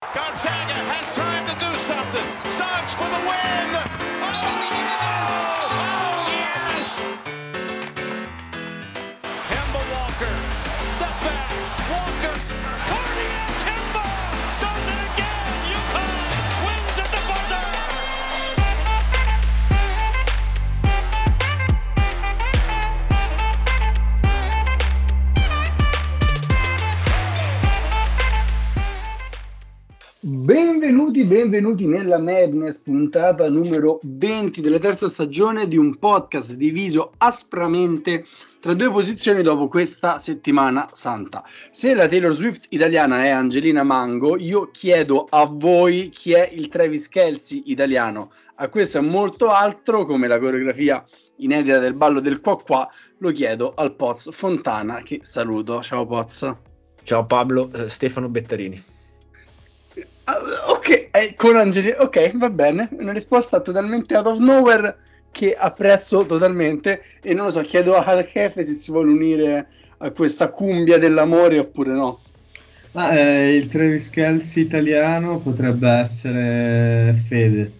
Gonzaga Benvenuti, benvenuti nella Madness, puntata numero 20 della terza stagione di un podcast diviso aspramente tra due posizioni dopo questa settimana santa. Se la Taylor Swift italiana è Angelina Mango, io chiedo a voi chi è il Travis Kelsey italiano. A questo e molto altro, come la coreografia inedita del ballo del qua qua, lo chiedo al Poz Fontana, che saluto. Ciao Poz. Ciao Pablo, eh, Stefano Bettarini. Ah, ok, eh, con Angelina, ok, va bene. Una risposta totalmente out of nowhere che apprezzo totalmente. E non lo so, chiedo al Kefe se si vuole unire a questa cumbia dell'amore oppure no. Ma eh, il Travis Kelsey italiano potrebbe essere Fedez.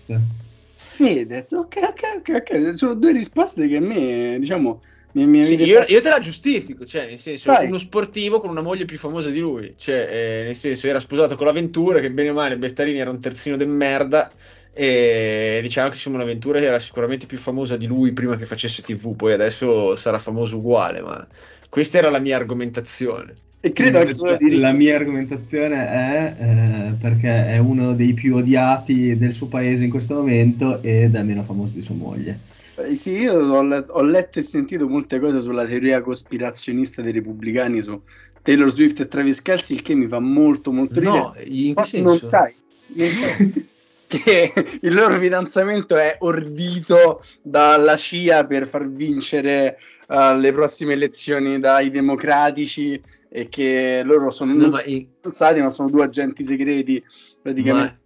Fedez, ok, ok, ok, ok. Sono due risposte che a me, diciamo, mi, mi Sì, io, io te la giustifico, cioè, nel senso, Vai. uno sportivo con una moglie più famosa di lui, cioè, eh, nel senso, era sposato con l'Avventura, che bene o male Bettarini era un terzino del merda, e diciamo che Simone Ventura era sicuramente più famosa di lui prima che facesse TV, poi adesso sarà famoso uguale, ma questa era la mia argomentazione. E credo anche di La mia argomentazione è eh, perché è uno dei più odiati del suo paese in questo momento ed è meno famoso di sua moglie. Eh, Sì, io ho, le- ho letto e sentito molte cose sulla teoria cospirazionista dei repubblicani su Taylor Swift e Travis Kelsey, il che mi fa molto molto ridere. No, in che senso? non sai, non sai che il loro fidanzamento è ordito dalla CIA per far vincere uh, le prossime elezioni dai democratici e che loro sono No, ma fidanzati, ma sono due agenti segreti praticamente.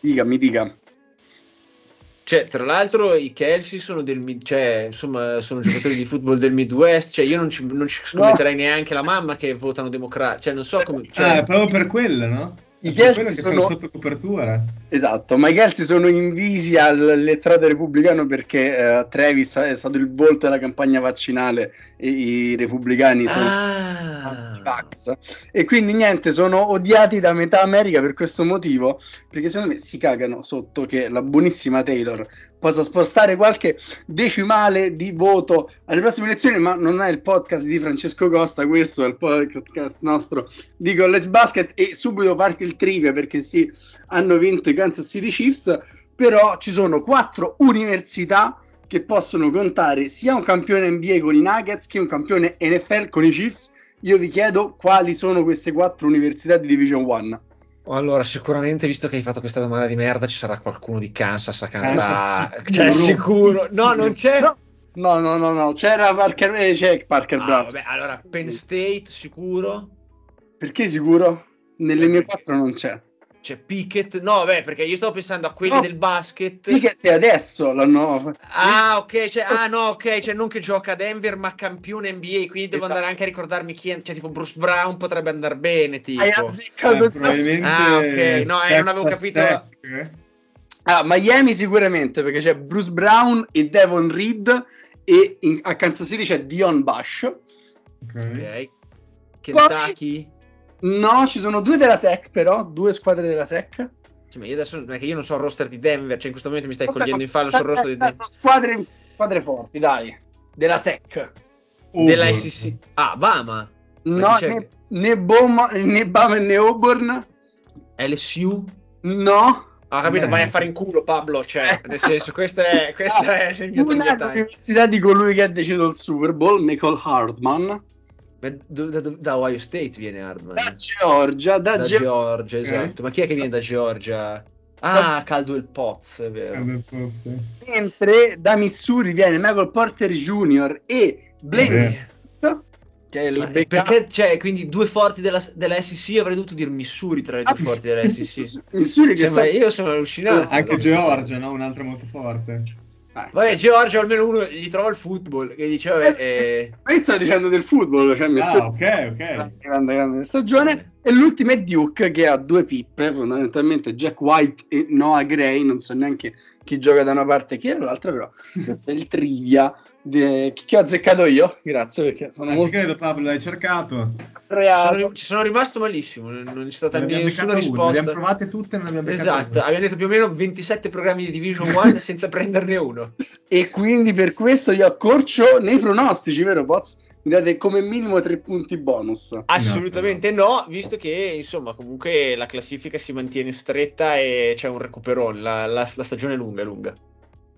Dica, mi dica. Cioè, tra l'altro i Kelsey sono del mid- cioè, insomma, sono giocatori di football del Midwest, cioè io non ci, non ci scommetterei neanche la mamma che votano democratici, cioè non so come... Cioè, Ah, proprio per quello, no? I Kelsey quello che sono- sono sotto copertura. Esatto, ma i Kelsey sono invisi all'elettorato repubblicano perché eh, Travis è stato il volto della campagna vaccinale e i repubblicani sono ah, anti-vax. E quindi niente, sono odiati da metà America per questo motivo, perché secondo me si cagano sotto che la buonissima Taylor possa spostare qualche decimale di voto alle prossime elezioni, ma non è il podcast di Francesco Costa, questo è il podcast nostro di College Basket e subito parte il trivia perché sì, hanno vinto i Kansas City Chiefs, però ci sono quattro università che possono contare sia un campione NBA con i Nuggets che un campione NFL con i Chiefs. Io vi chiedo quali sono queste quattro università di Division 1. allora sicuramente visto che hai fatto questa domanda di merda ci sarà qualcuno di Kansas a Kansas Canada, sicuro. cioè sicuro, no non c'è... No, no, no, no, c'era Parker, eh, c'è Parker Ah, Brown. vabbè, allora Penn State sicuro, Perché sicuro? Nelle Eh, mie quattro non c'è. C'è Pickett, no vabbè perché io stavo pensando a quelli No. del basket... Pickett è adesso l'hanno... Ah, ok, cioè, ah, no, ok, cioè non che gioca a Denver, ma campione NBA, quindi devo Esatto. andare anche a ricordarmi chi è, cioè tipo Bruce Brown potrebbe andare bene, tipo. Hai azzeccato Eh, il probabilmente Ah, ok, no, eh, non avevo capito. Eh? Ah, Miami sicuramente, perché c'è Bruce Brown e Devon Reed e in- a Kansas City c'è Dion Bush. Ok. Ok. Kentucky. No, ci sono due della SEC però, due squadre della SEC. Cioè, ma io adesso non è che io non so il roster di Denver, cioè in questo momento mi stai Vabbè, cogliendo in fallo sul roster di Denver. Squadre, squadre forti, dai. Della SEC. Della Auburn. SEC. Ah, Bama. No, né, né, Boma, né Bama né Auburn. LSU. No. Ah, capito, vai a fare in culo Pablo, cioè, nel senso, questa è, questa è il mio Una tagliataglia. università di colui che ha deciso il Super Bowl, Michael Hardman. Da, da- da Ohio State viene Hardman. Da Georgia, da, Da Ge- Georgia, esatto. Ma chi è che viene da Georgia? Ah, Caldwell Potts, è Eh, vero. beh, forse. mentre da Missouri viene Michael Porter Jr. e Blake Eh. che è il Ma backup- perché, cioè, quindi due forti della, della SEC avrei dovuto dire Missouri tra le due Ah, forti della SEC. Missouri che Cioè, sta ma io sono allucinato. Anche Georgia, no? Un'altra molto forte. Ah, Vabbè, Georgia almeno uno gli trova il football che dice, vabbè, eh, ma io stavo dicendo del football cioè Missouri Ah, ok, ok. grande grande stagione. E l'ultima è Duke che ha due pippe, fondamentalmente Jack White e Noah Gray, non so neanche chi gioca da una parte e chi dall'altra, però questo è il trivia de... che ho azzeccato io, grazie perché sono Ah, ci molto credo Pablo, l'hai cercato. Sono- ci sono rimasto malissimo, non c'è stata Ne nessuna beccata una, Le abbiamo risposta. provate tutte e non ne abbiamo Esatto, abbiamo detto più o meno 27 programmi di Division 1 senza prenderne uno. E quindi per questo io accorcio nei pronostici, vero Poz? Mi date come minimo tre punti bonus. Assolutamente no, visto che insomma comunque la classifica si mantiene stretta e c'è un recuperone, la, la- la stagione è lunga, è lunga.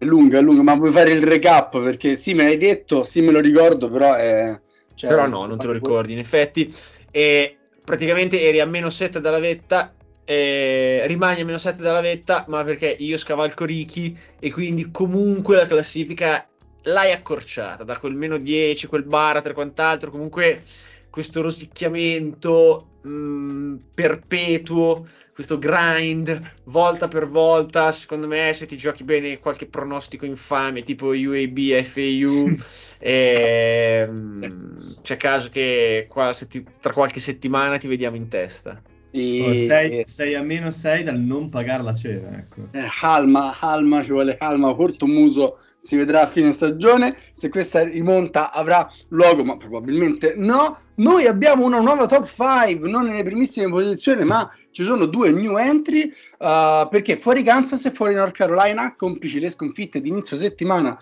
È lunga, è lunga, ma vuoi fare il recap? Perché sì, me l'hai detto, sì, me lo ricordo, però è... cioè, Però no, non te lo ricordi in effetti. E praticamente eri a meno 7 dalla vetta, eh, rimani a meno 7 dalla vetta, ma perché io scavalco Ricky e quindi comunque la classifica l'hai accorciata da quel meno 10, quel baratro e quant'altro, comunque questo rosicchiamento mh, perpetuo, questo grind volta per volta, secondo me se ti giochi bene qualche pronostico infame tipo UAB, FAU, ehm, c'è caso che qua setti- tra qualche settimana ti vediamo in testa. E- Oh, sei, e- sei a meno 6 dal non pagare la cena, ecco. eh, calma, calma, ci vuole calma, corto muso si vedrà a fine stagione, se questa rimonta avrà luogo, ma probabilmente no. Noi abbiamo una nuova top 5, non nelle primissime posizioni, ma ci sono due new entry, uh, perché fuori Kansas e fuori North Carolina, complici le sconfitte di inizio settimana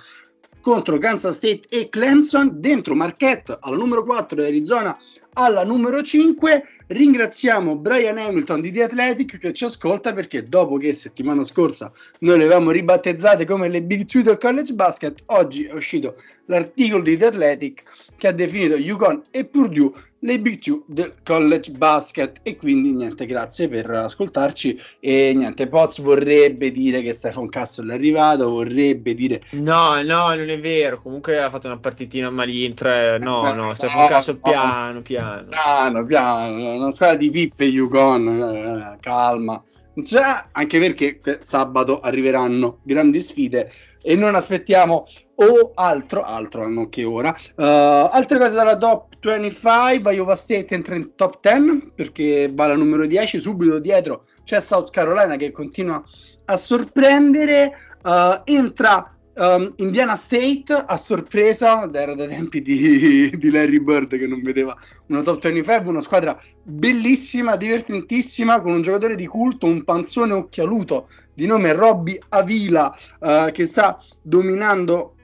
contro Kansas State e Clemson, dentro Marquette alla numero 4 e Arizona alla numero 5. Ringraziamo Brian Hamilton di The Athletic che ci ascolta perché dopo che settimana scorsa noi le avevamo ribattezzate come le Big Two del college basket, oggi è uscito l'articolo di The Athletic che ha definito UConn e Purdue le Big Two del college basket e quindi niente, grazie per ascoltarci e niente, Poz vorrebbe dire che Stefan Castle è arrivato, vorrebbe dire No, no, non è vero. Comunque ha fatto una partitina malin. Tre... No, Eh, no, Stefano no, Caso no. piano, piano. piano piano, una squadra di pippe Yukon, eh, calma. Cioè, anche perché sabato arriveranno grandi sfide e non aspettiamo o altro, altro non che ora. Uh, altre cose dalla top 25, Iowa State entra in top 10 perché va alla numero 10, subito dietro c'è South Carolina che continua a sorprendere, uh, entra um, Indiana State a sorpresa, era dai tempi di, di Larry Bird che non vedeva una top 25, una squadra bellissima, divertentissima, con un giocatore di culto, un panzone occhialuto di nome Robby Avila uh, che sta dominando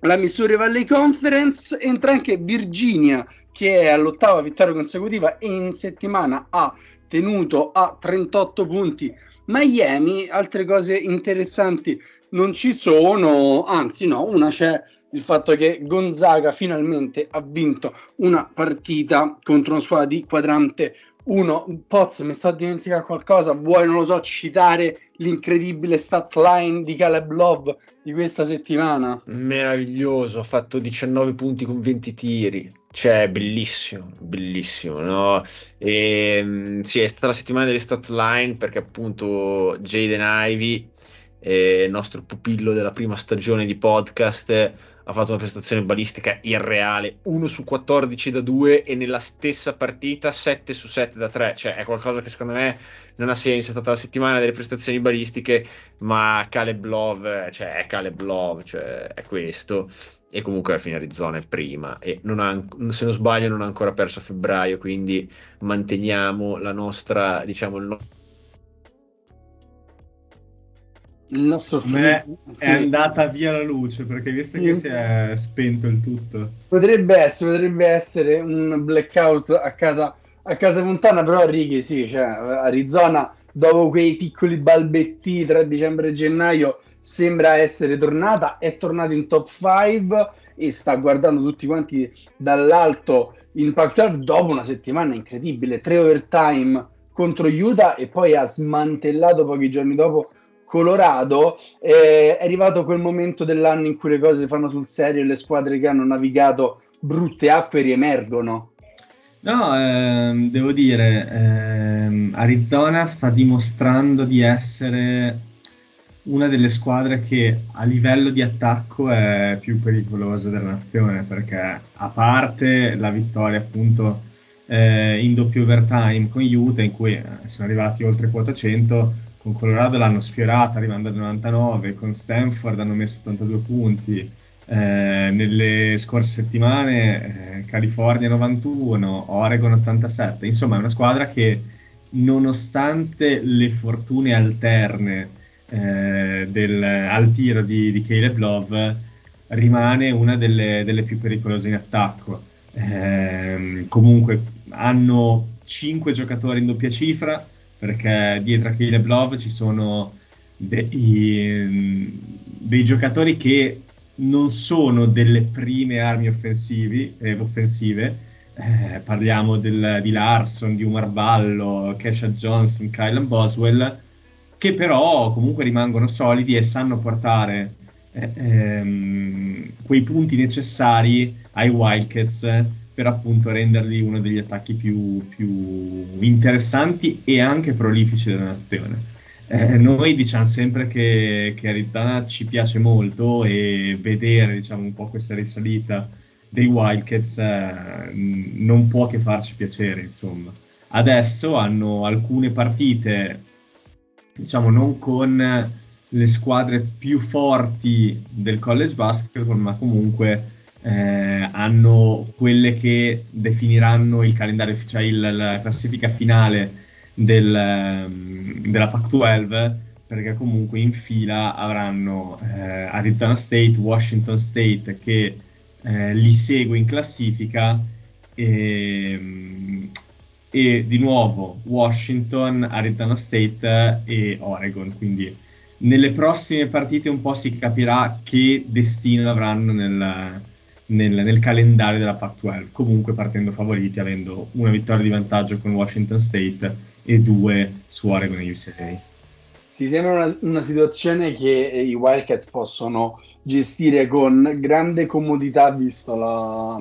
la Missouri Valley Conference, entra anche Virginia che è all'ottava vittoria consecutiva e in settimana ha tenuto a 38 punti Miami, altre cose interessanti non ci sono, anzi no, una c'è il fatto che Gonzaga finalmente ha vinto una partita contro una squadra di quadrante 1. Poz, mi sto a dimenticare qualcosa, vuoi, non lo so, citare l'incredibile stat line di Caleb Love di questa settimana? Meraviglioso, ha fatto 19 punti con 20 tiri. Cioè, bellissimo, bellissimo, no? E, sì, è stata la settimana delle stat line perché appunto Jaden Ivy, eh, il nostro pupillo della prima stagione di podcast, ha fatto una prestazione balistica irreale, 1 su 14 da 2 e nella stessa partita 7 su 7 da 3, cioè è qualcosa che secondo me non ha senso, è stata la settimana delle prestazioni balistiche, ma Caleb Love, cioè è Caleb Love, cioè è questo e comunque alla fine Arizona è prima e non ha, se non sbaglio non ha ancora perso a febbraio quindi manteniamo la nostra diciamo il nostro Il nostro me freeze- è andata via la luce perché visto Sì. che si è spento il tutto. Potrebbe essere, potrebbe essere un blackout a casa, a casa Fontana, però Righi sì, cioè Arizona dopo quei piccoli balbetti tra dicembre e gennaio sembra essere tornata, è tornata in top 5 e sta guardando tutti quanti dall'alto in Pac-12 dopo una settimana incredibile, tre overtime contro Utah e poi ha smantellato pochi giorni dopo Colorado, eh, è arrivato quel momento dell'anno in cui le cose fanno sul serio e le squadre che hanno navigato brutte acque riemergono. No, ehm, devo dire, ehm, Arizona sta dimostrando di essere una delle squadre che a livello di attacco è più pericolosa della nazione perché a parte la vittoria appunto eh, in doppio overtime con Utah in cui eh, sono arrivati oltre quota 100, con Colorado l'hanno sfiorata arrivando a 99, con Stanford hanno messo 82 punti, eh, nelle scorse settimane eh, California 91, Oregon 87, insomma è una squadra che nonostante le fortune alterne eh, del, al tiro di, di Caleb Love rimane una delle, delle più pericolose in attacco. Eh, comunque hanno 5 giocatori in doppia cifra perché dietro a Caleb Love ci sono dei, dei giocatori che non sono delle prime armi offensivi, eh, offensive. Eh, parliamo del, di Larson, di Umar Ballo, Kesha Johnson, Kylan Boswell, che però comunque rimangono solidi e sanno portare eh, ehm, quei punti necessari ai Wildcats per appunto renderli uno degli attacchi più, più interessanti e anche prolifici della nazione. Eh, noi diciamo sempre che, che Arizona ci piace molto e vedere diciamo, un po' questa risalita dei Wildcats eh, non può che farci piacere, insomma. Adesso hanno alcune partite, diciamo, non con le squadre più forti del college basketball, ma comunque eh, hanno quelle che definiranno il calendario, cioè il, la classifica finale del, ehm, della Pac-12 perché comunque in fila avranno eh, Arizona State, Washington State che eh, li segue in classifica e, e, di nuovo Washington, Arizona State e Oregon. Quindi nelle prossime partite un po' si capirà che destino avranno nel, nel, nel calendario della Pac-12. Comunque partendo favoriti, avendo una vittoria di vantaggio con Washington State e due su Oregon e UCLA. Si sembra una, una, situazione che i Wildcats possono gestire con grande comodità, visto la,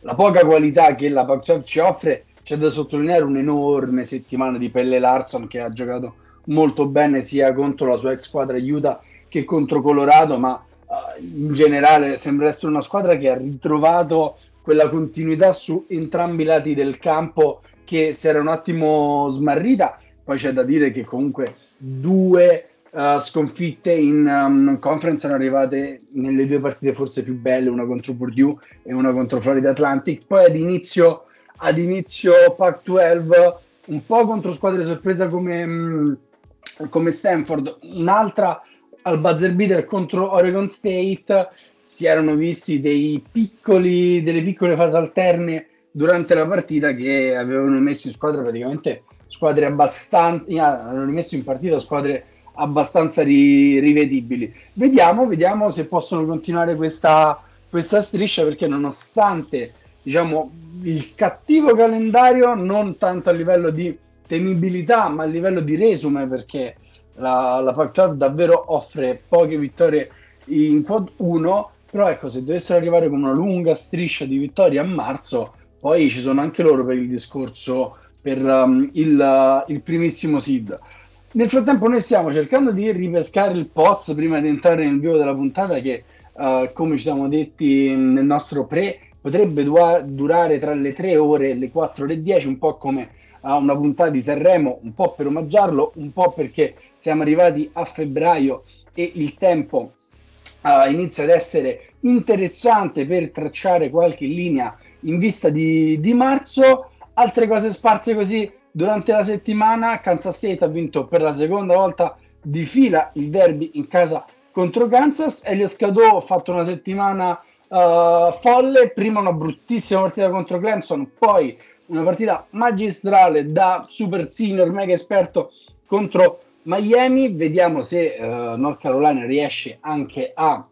la poca qualità che la Pac-12 ci offre. C'è da sottolineare un'enorme settimana di Pelle Larson che ha giocato molto bene sia contro la sua ex squadra Utah che contro Colorado, ma uh, in generale sembra essere una squadra che ha ritrovato quella continuità su entrambi i lati del campo che si era un attimo smarrita. Poi c'è da dire che comunque due uh, sconfitte in um, conference sono arrivate nelle due partite forse più belle, una contro Purdue e una contro Florida Atlantic. Poi ad inizio, ad inizio Pac-12 un po' contro squadre sorpresa come, um, come Stanford, un'altra al buzzer beater contro Oregon State si erano visti dei piccoli, delle piccole fasi alterne durante la partita che avevano messo in squadra praticamente squadre abbastanza hanno rimesso in partita squadre abbastanza ri, rivedibili. Vediamo, vediamo se possono continuare questa, questa striscia perché nonostante diciamo il cattivo calendario non tanto a livello di temibilità ma a livello di resume perché la, la Pac-12 davvero offre poche vittorie in quad 1 però ecco se dovessero arrivare con una lunga striscia di vittorie a marzo poi ci sono anche loro per il discorso per um, il, uh, il, primissimo seed. Nel frattempo noi stiamo cercando di ripescare il Poz prima di entrare nel vivo della puntata che, uh, come ci siamo detti nel nostro pre, potrebbe du- durare tra le 3 ore e le 4 ore e 10, un po' come uh, una puntata di Sanremo, un po' per omaggiarlo, un po' perché siamo arrivati a febbraio e il tempo uh, inizia ad essere interessante per tracciare qualche linea in vista di, di marzo. Altre cose sparse così durante la settimana, Kansas State ha vinto per la seconda volta di fila il derby in casa contro Kansas. Elliot Cadeau ha fatto una settimana uh, folle, prima una bruttissima partita contro Clemson, poi una partita magistrale da super senior mega esperto contro Miami. Vediamo se uh, North Carolina riesce anche a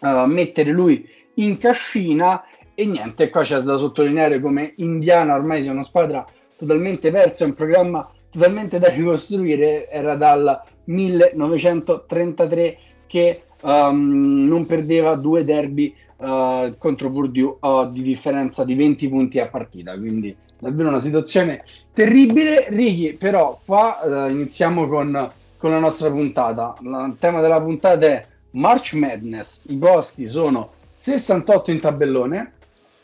uh, mettere lui in cascina e niente, qua c'è da sottolineare come Indiana ormai sia una squadra totalmente persa, è un programma totalmente da ricostruire, era dal 1933 che um, non perdeva due derby uh, contro Purdue uh, di differenza di 20 punti a partita, quindi davvero una situazione terribile. Righi, però qua uh, iniziamo con, con, la nostra puntata. Il tema della puntata è March Madness, i posti sono 68 in tabellone,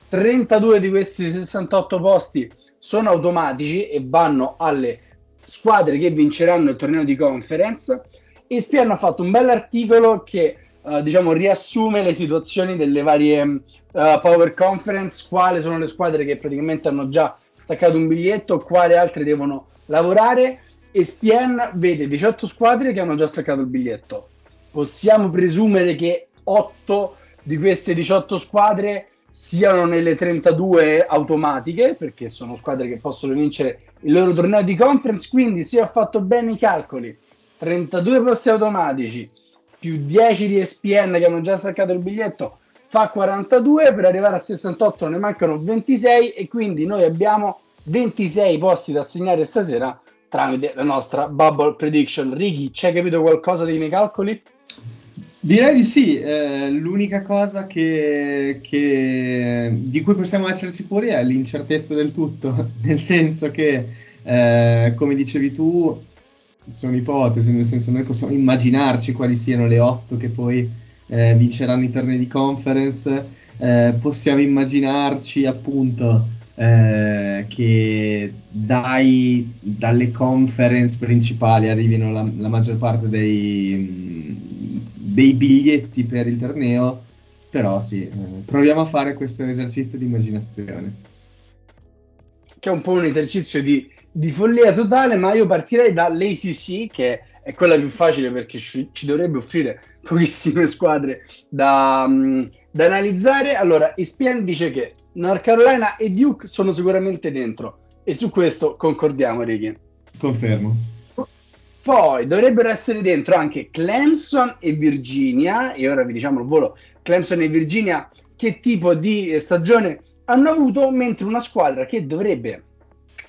32 di questi 68 posti sono automatici e vanno alle squadre che vinceranno il torneo di conference. ESPN ha fatto un bell'articolo che uh, diciamo riassume le situazioni delle varie uh, power conference, quali sono le squadre che praticamente hanno già staccato un biglietto, quali altre devono lavorare. ESPN vede 18 squadre che hanno già staccato il biglietto. Possiamo presumere che 8 di queste 18 squadre siano nelle 32 automatiche, perché sono squadre che possono vincere il loro torneo di conference, quindi se ho fatto bene i calcoli, 32 posti automatici più 10 di ESPN che hanno già staccato il biglietto fa 42, per arrivare a 68 ne mancano 26 e quindi noi abbiamo 26 posti da assegnare stasera tramite la nostra bubble prediction. Ricky, ci capito qualcosa dei miei calcoli? Direi di sì, eh, l'unica cosa che, che, di cui possiamo essere sicuri è l'incertezza del tutto, nel senso che, eh, come dicevi tu, sono ipotesi, nel senso noi possiamo immaginarci quali siano le otto che poi eh, vinceranno i tornei di conference, eh, possiamo immaginarci appunto eh, che dai, dalle conference principali arrivino la, la maggior parte dei, dei, biglietti per il torneo, però sì, eh, proviamo a fare questo esercizio di immaginazione. Che è un po' un esercizio di, di follia totale, ma io partirei dall'ACC, che è quella più facile perché ci, ci dovrebbe offrire pochissime squadre da, da analizzare. Allora, ESPN dice che North Carolina e Duke sono sicuramente dentro e su questo concordiamo, Ricky. Confermo. Poi dovrebbero essere dentro anche Clemson e Virginia, e ora vi diciamo al volo Clemson e Virginia che tipo di stagione hanno avuto, mentre una squadra che dovrebbe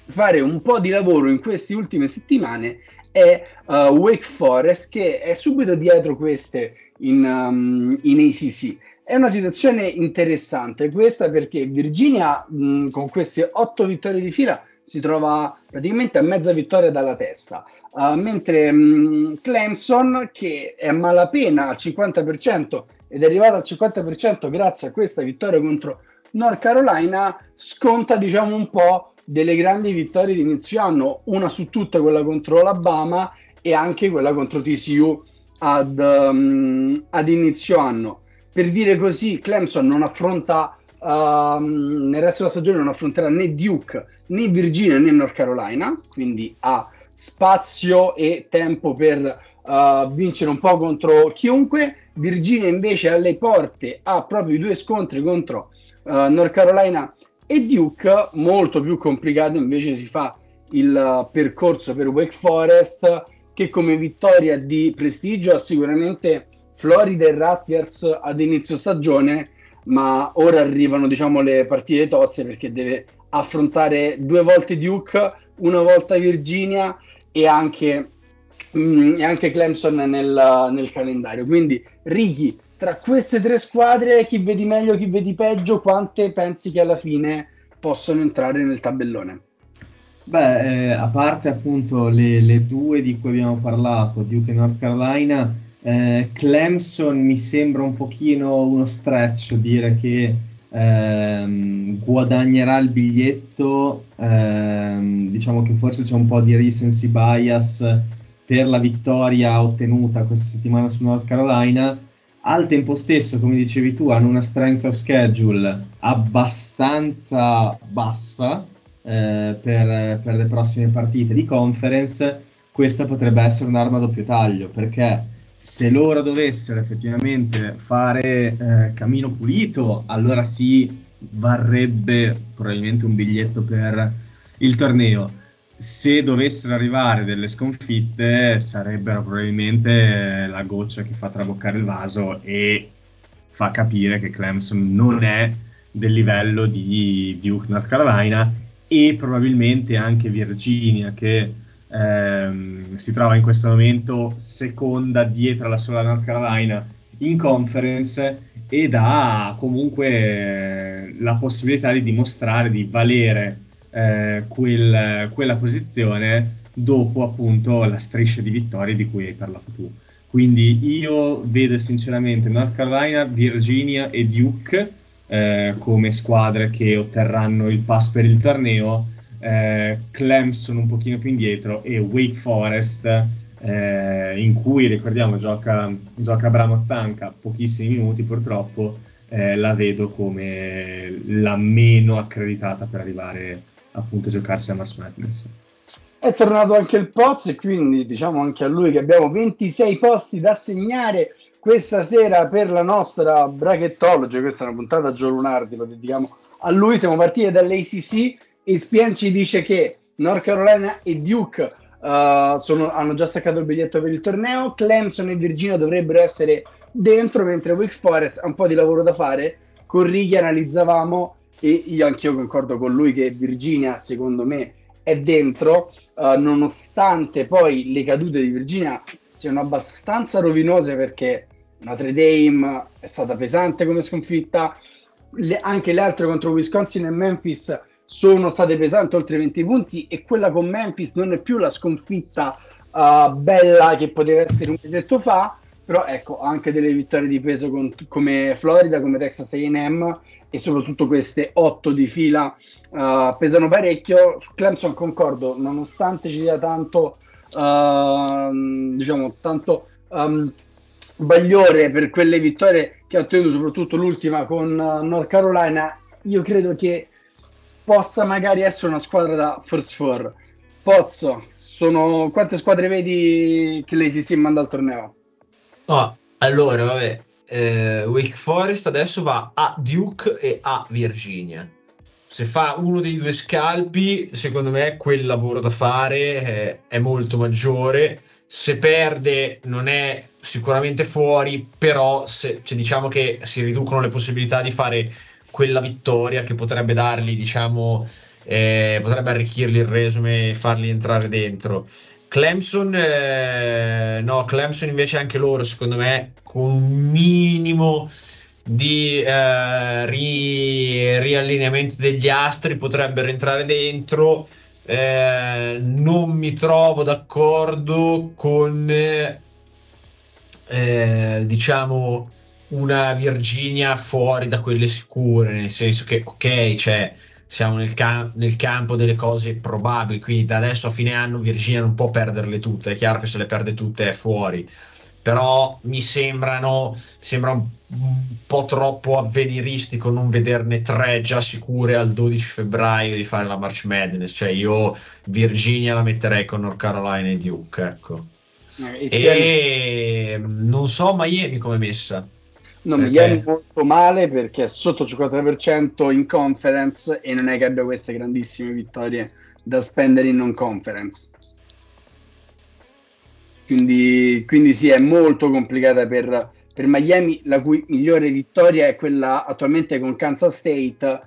fare un po' di lavoro in queste ultime settimane è uh, Wake Forest che è subito dietro queste in, um, in ACC è una situazione interessante questa perché Virginia mh, con queste otto vittorie di fila si trova praticamente a mezza vittoria dalla testa, uh, mentre mh, Clemson che è malapena al 50% ed è arrivata al 50% grazie a questa vittoria contro North Carolina sconta diciamo un po' delle grandi vittorie di inizio anno, una su tutte quella contro l'Alabama e anche quella contro TCU ad, um, ad inizio anno. Per dire così, Clemson non affronta uh, nel resto della stagione non affronterà né Duke né Virginia né North Carolina, quindi ha spazio e tempo per uh, vincere un po' contro chiunque. Virginia invece alle porte ha proprio i due scontri contro uh, North Carolina e Duke, molto più complicato invece si fa il percorso per Wake Forest che come vittoria di prestigio ha sicuramente Florida e Rutgers ad inizio stagione, ma ora arrivano diciamo le partite toste perché deve affrontare due volte Duke, una volta Virginia e anche, mh, mm, e anche Clemson nel, nel, calendario. Quindi Ricky, tra queste tre squadre chi vedi meglio, chi vedi peggio, quante pensi che alla fine possono entrare nel tabellone? Beh, eh, a parte appunto le, le, due di cui abbiamo parlato, Duke e North Carolina, eh, Clemson mi sembra un pochino uno stretch dire che ehm, guadagnerà il biglietto, ehm, diciamo che forse c'è un po' di recency bias per la vittoria ottenuta questa settimana su North Carolina. Al tempo stesso, come dicevi tu, hanno una strength of schedule abbastanza bassa eh, per, per le prossime partite di conference. Questa potrebbe essere un'arma a doppio taglio perché se loro dovessero effettivamente fare eh, cammino pulito, allora sì, varrebbe probabilmente un biglietto per il torneo. Se dovessero arrivare delle sconfitte, sarebbero probabilmente la goccia che fa traboccare il vaso e fa capire che Clemson non è del livello di Duke North Carolina e probabilmente anche Virginia che ehm, si trova in questo momento seconda dietro alla sola North Carolina in conference ed ha comunque eh, la possibilità di dimostrare di valere eh, quel, quella posizione dopo appunto la striscia di vittorie di cui hai parlato tu. Quindi io vedo sinceramente North Carolina, Virginia e Duke eh, come squadre che otterranno il pass per il torneo eh, Clemson un pochino più indietro e Wake Forest eh, in cui ricordiamo gioca, gioca Bramo Tanca pochissimi minuti purtroppo eh, la vedo come la meno accreditata per arrivare appunto a giocarsi a Mars Madness. È tornato anche il Poz e quindi diciamo anche a lui che abbiamo 26 posti da segnare questa sera per la nostra brachettology. Questa è una puntata a Gio lo dedichiamo a lui. Siamo partiti dall'ACC e Spian ci dice che North Carolina e Duke uh, sono, hanno già staccato il biglietto per il torneo. Clemson e Virginia dovrebbero essere dentro, mentre Wake Forest ha un po' di lavoro da fare. Con Righi analizzavamo e io anch'io concordo con lui che Virginia, secondo me, è dentro, uh, nonostante poi le cadute di Virginia siano abbastanza rovinose perché Notre Dame è stata pesante come sconfitta, le, anche le altre contro Wisconsin e Memphis sono state pesanti oltre 20 punti e quella con Memphis non è più la sconfitta uh, bella che poteva essere un mesetto fa, però ecco anche delle vittorie di peso con, come Florida, come Texas A&M e soprattutto queste 8 di fila uh, pesano parecchio. Clemson concordo, nonostante ci sia tanto, uh, diciamo, tanto um, bagliore per quelle vittorie che ha ottenuto, soprattutto l'ultima con uh, North Carolina, io credo che possa magari essere una squadra da first four. Pozzo, sono quante squadre vedi che lei si manda al torneo? Oh, allora, vabbè, eh, Wake Forest adesso va a Duke e a Virginia se fa uno dei due scalpi, secondo me quel lavoro da fare è, è molto maggiore. Se perde non è sicuramente fuori, però se, cioè, diciamo che si riducono le possibilità di fare quella vittoria che potrebbe dargli, diciamo, eh, potrebbe arricchirgli il resume e farli entrare dentro. Clemson, eh, no, Clemson invece anche loro, secondo me, con un minimo di eh, ri, riallineamento degli astri potrebbero entrare dentro. Eh, non mi trovo d'accordo con eh, diciamo una Virginia fuori da quelle sicure, nel senso che ok, cioè, siamo nel, cam- nel, campo delle cose probabili, quindi da adesso a fine anno Virginia non può perderle tutte, è chiaro che se le perde tutte è fuori. Però mi sembrano sembra un, po' troppo avveniristico non vederne tre già sicure al 12 febbraio di fare la March Madness cioè io Virginia la metterei con North Carolina e Duke ecco. Eh, e non so Miami come messa No, perché... Miami molto male perché è sotto il 50% in conference e non è che abbia queste grandissime vittorie da spendere in non conference. Quindi, quindi sì, è molto complicata per, per Miami, la cui migliore vittoria è quella attualmente con Kansas State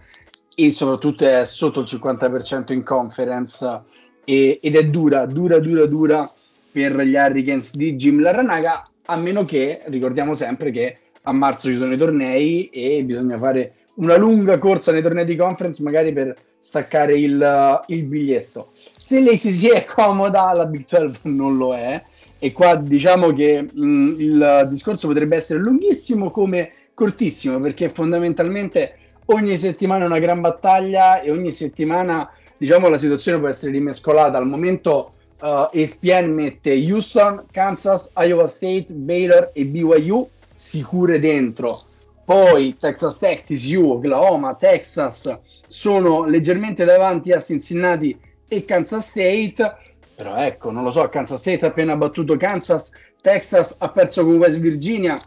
e soprattutto è sotto il 50% in conference e, ed è dura, dura, dura, dura per gli Hurricanes di Jim Larranaga, a meno che ricordiamo sempre che a marzo ci sono i tornei e bisogna fare una lunga corsa nei tornei di conference magari per staccare il, il biglietto. Se si è comoda, la Big 12 non lo è. E qua diciamo che mh, il discorso potrebbe essere lunghissimo come cortissimo perché fondamentalmente ogni settimana è una gran battaglia e ogni settimana diciamo la situazione può essere rimescolata. Al momento uh, ESPN mette Houston, Kansas, Iowa State, Baylor e BYU sicure dentro poi Texas Tech, TCU, Oklahoma, Texas sono leggermente davanti a Cincinnati e Kansas State però ecco, non lo so, Kansas State ha appena battuto Kansas, Texas ha perso con West Virginia,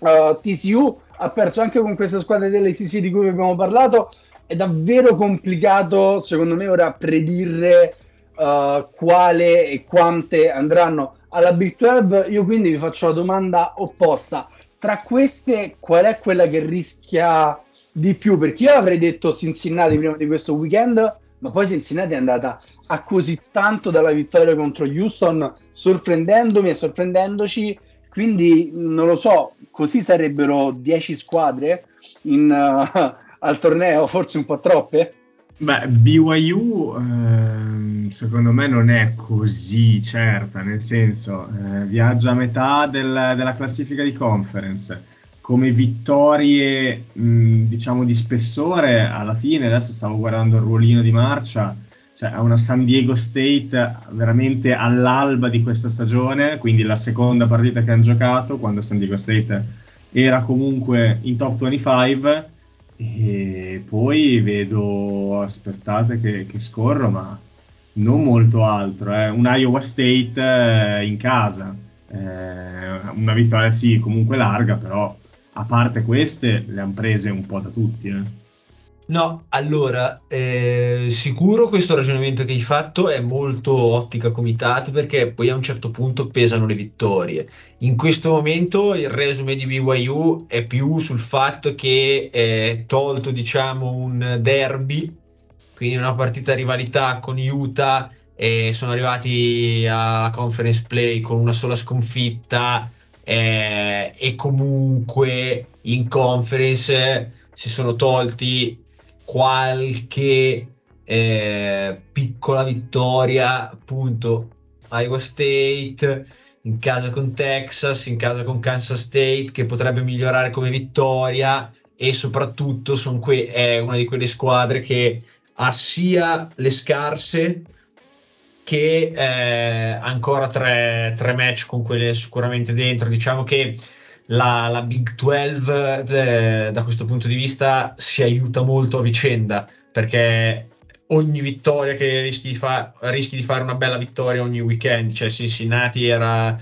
uh, TCU ha perso anche con queste squadre dell'ACC di cui abbiamo parlato. È davvero complicato, secondo me, ora predire uh, quale e quante andranno alla Big 12. Io quindi vi faccio la domanda opposta. Tra queste, qual è quella che rischia di più? Perché io avrei detto Cincinnati prima di questo weekend, ma poi Cincinnati è andata a così tanto dalla vittoria contro Houston, sorprendendomi e sorprendendoci. Quindi non lo so, così sarebbero 10 squadre in, uh, al torneo, forse un po' troppe. Beh, BYU eh, secondo me non è così certa, nel senso eh, viaggia a metà del, della classifica di conference. Come vittorie, mh, diciamo, di spessore, alla fine, adesso stavo guardando il ruolino di marcia, cioè a una San Diego State veramente all'alba di questa stagione, quindi la seconda partita che hanno giocato, quando San Diego State era comunque in top 25 e poi vedo, aspettate che, che scorro, ma non molto altro, eh. un Iowa State eh, in casa, eh, una vittoria sì comunque larga, però a parte queste le hanno prese un po' da tutti. Eh. No, allora, eh, sicuro questo ragionamento che hai fatto è molto ottica comitati perché poi a un certo punto pesano le vittorie. In questo momento il resume di BYU è più sul fatto che è tolto, diciamo, un derby, quindi una partita rivalità con Utah e sono arrivati a conference play con una sola sconfitta eh, e comunque in conference si sono tolti qualche eh, piccola vittoria, appunto, Iowa State, in casa con Texas, in casa con Kansas State, che potrebbe migliorare come vittoria e soprattutto que- è una di quelle squadre che ha sia le scarse che eh, ancora tre, tre match con quelle sicuramente dentro. Diciamo che la, la Big 12 eh, da questo punto di vista si aiuta molto a vicenda perché ogni vittoria che rischi di, fa- rischi di fare una bella vittoria ogni weekend, cioè Cincinnati era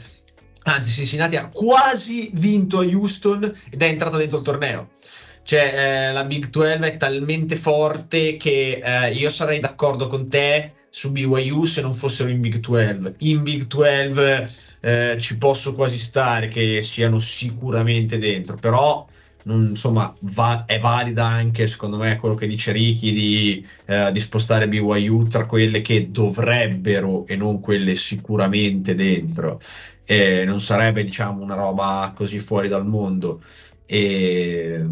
anzi Cincinnati ha quasi vinto a Houston ed è entrata dentro il torneo. Cioè, eh, la Big 12 è talmente forte che eh, io sarei d'accordo con te su BYU se non fossero in Big 12. In Big 12 eh, ci posso quasi stare che siano sicuramente dentro, però non, insomma va, è valida anche secondo me quello che dice Ricky di, eh, di, spostare BYU tra quelle che dovrebbero e non quelle sicuramente dentro. Eh, non sarebbe diciamo una roba così fuori dal mondo. E,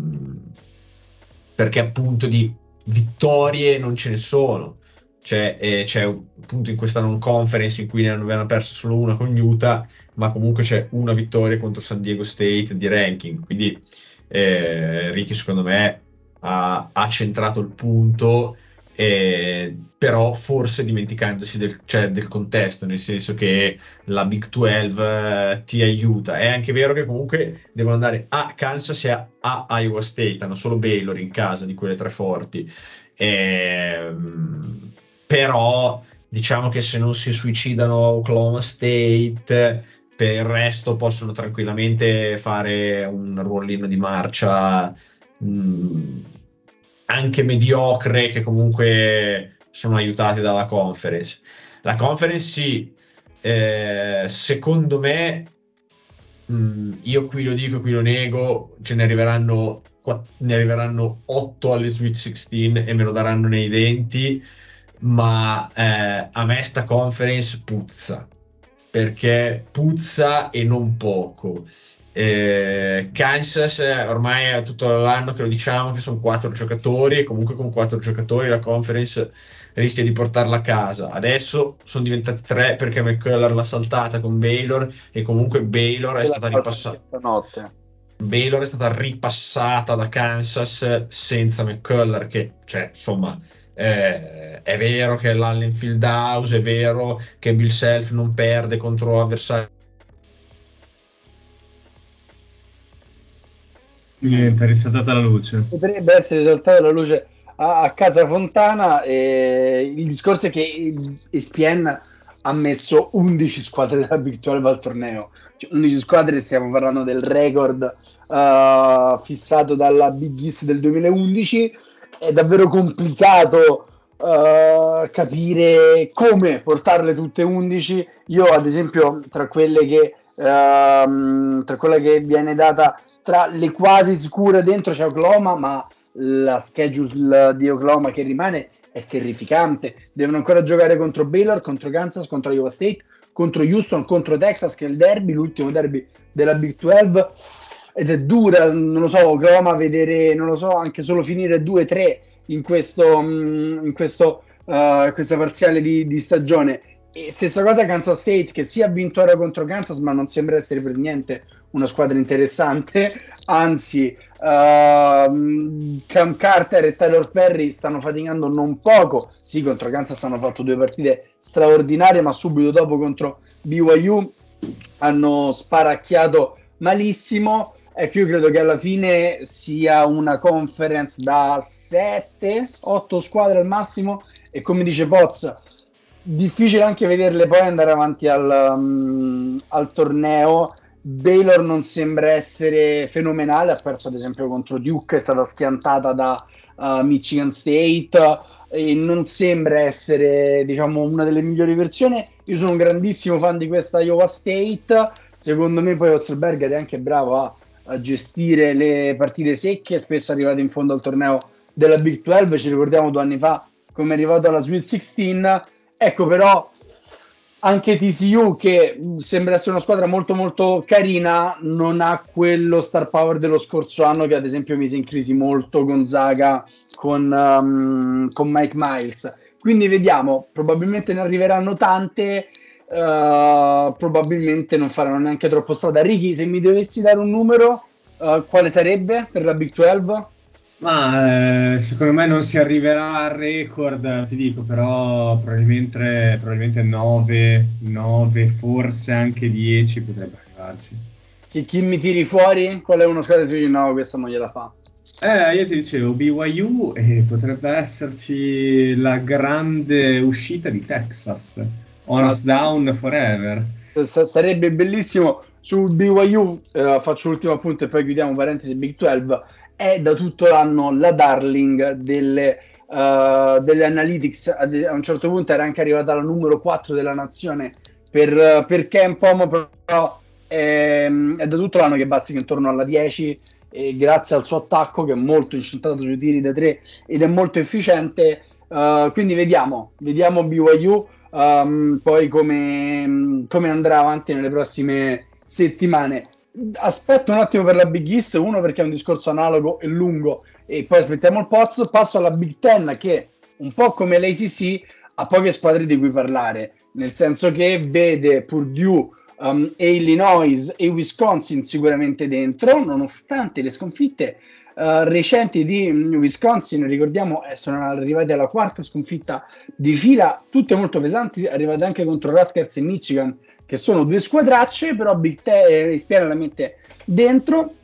perché appunto di vittorie non ce ne sono c'è, eh, c'è appunto in questa non conference in cui ne avevano perso solo una con Utah, ma comunque c'è una vittoria contro San Diego State di ranking. Quindi eh, Ricky, secondo me, ha, ha centrato il punto, eh, però forse dimenticandosi del, cioè, del, contesto, nel senso che la Big 12 eh, ti aiuta. È anche vero che comunque devono andare a Kansas e a, Iowa State, hanno solo Baylor in casa di quelle tre forti. Ehm però diciamo che se non si suicidano Oklahoma State per il resto possono tranquillamente fare un ruolino di marcia mh, mm, anche mediocre che comunque sono aiutati dalla conference la conference sì eh, secondo me mh, mm, io qui lo dico qui lo nego ce ne arriveranno ne arriveranno 8 alle Sweet 16 e me lo daranno nei denti ma eh, a me sta conference puzza perché puzza e non poco. Eh, Kansas ormai è tutto l'anno che lo diciamo che sono quattro giocatori e comunque con quattro giocatori la conference rischia di portarla a casa. Adesso sono diventati tre perché McCullough l'ha saltata con Baylor e comunque Baylor è stata ripassata. Baylor è stata ripassata da Kansas senza McCullough che cioè insomma eh, è vero che l'Allen Field House, è vero che Bill Self non perde contro avversari. Niente, è risaltata la luce. Potrebbe essere risaltata la luce a, a casa Fontana. E il discorso è che ESPN ha messo 11 squadre della Big 12 al torneo. Cioè, 11 squadre, stiamo parlando del record uh, fissato dalla Big East del 2011 è davvero complicato uh, capire come portarle tutte 11. Io, ad esempio, tra quelle che uh, tra quella che viene data tra le quasi sicure dentro c'è Oklahoma, ma la schedule di Oklahoma che rimane è terrificante. Devono ancora giocare contro Baylor, contro Kansas, contro Iowa State, contro Houston, contro Texas, che è il derby, l'ultimo derby della Big 12 ed è dura, non lo so, Roma vedere, non lo so, anche solo finire 2-3 in questo, mm, in questo uh, questa parziale di, di, stagione. E stessa cosa Kansas State che si ha vinto ora contro Kansas ma non sembra essere per niente una squadra interessante, anzi uh, Cam Carter e Tyler Perry stanno faticando non poco, sì contro Kansas hanno fatto due partite straordinarie ma subito dopo contro BYU hanno sparacchiato malissimo. Ecco, io credo che alla fine sia una conference da 7-8 squadre al massimo. E come dice Poz, difficile anche vederle poi andare avanti al, um, al torneo. Baylor non sembra essere fenomenale, ha perso ad esempio contro Duke, è stata schiantata da uh, Michigan State e non sembra essere diciamo una delle migliori versioni. Io sono un grandissimo fan di questa Iowa State, secondo me poi Ozzelberger è anche bravo a, a, gestire le partite secche, spesso è arrivato in fondo al torneo della Big 12, ci ricordiamo due anni fa come è arrivato alla Sweet 16, ecco però anche TCU che sembra essere una squadra molto molto carina non ha quello star power dello scorso anno che ad esempio mise in crisi molto Gonzaga con, um, con Mike Miles quindi vediamo probabilmente ne arriveranno tante uh, probabilmente non faranno neanche troppo strada Ricky se mi dovessi dare un numero uh, quale sarebbe per la Big 12? Ma eh, secondo me non si arriverà al record, ti dico, però probabilmente, probabilmente 9, 9, forse anche 10 potrebbe arrivarci. Chi, chi mi tiri fuori? Qual è uno squadra che dici no, questa non gliela fa? Eh, io ti dicevo BYU e potrebbe esserci la grande uscita di Texas. Honest Ma... Down Forever. S- sarebbe bellissimo su BYU, eh, faccio l'ultimo appunto e poi chiudiamo parentesi Big 12 è da tutto l'anno la darling delle, uh, delle analytics. A, un certo punto era anche arrivata alla numero 4 della nazione per, per Campom, però è, è, da tutto l'anno che bazzica intorno alla 10 e grazie al suo attacco che è molto incentrato sui tiri da 3 ed è molto efficiente. Uh, quindi vediamo, vediamo BYU um, poi come, come andrà avanti nelle prossime settimane aspetto un attimo per la Big East, uno perché è un discorso analogo e lungo, e poi aspettiamo il Poz, passo alla Big Ten che un po' come l'ACC ha poche squadre di cui parlare, nel senso che vede Purdue um, e Illinois e Wisconsin sicuramente dentro, nonostante le sconfitte uh, recenti di Wisconsin, ricordiamo, eh, sono arrivati alla quarta sconfitta di fila, tutte molto pesanti, arrivate anche contro Rutgers e Michigan, che sono due squadracce, però Big Ten e Spiana la mette dentro.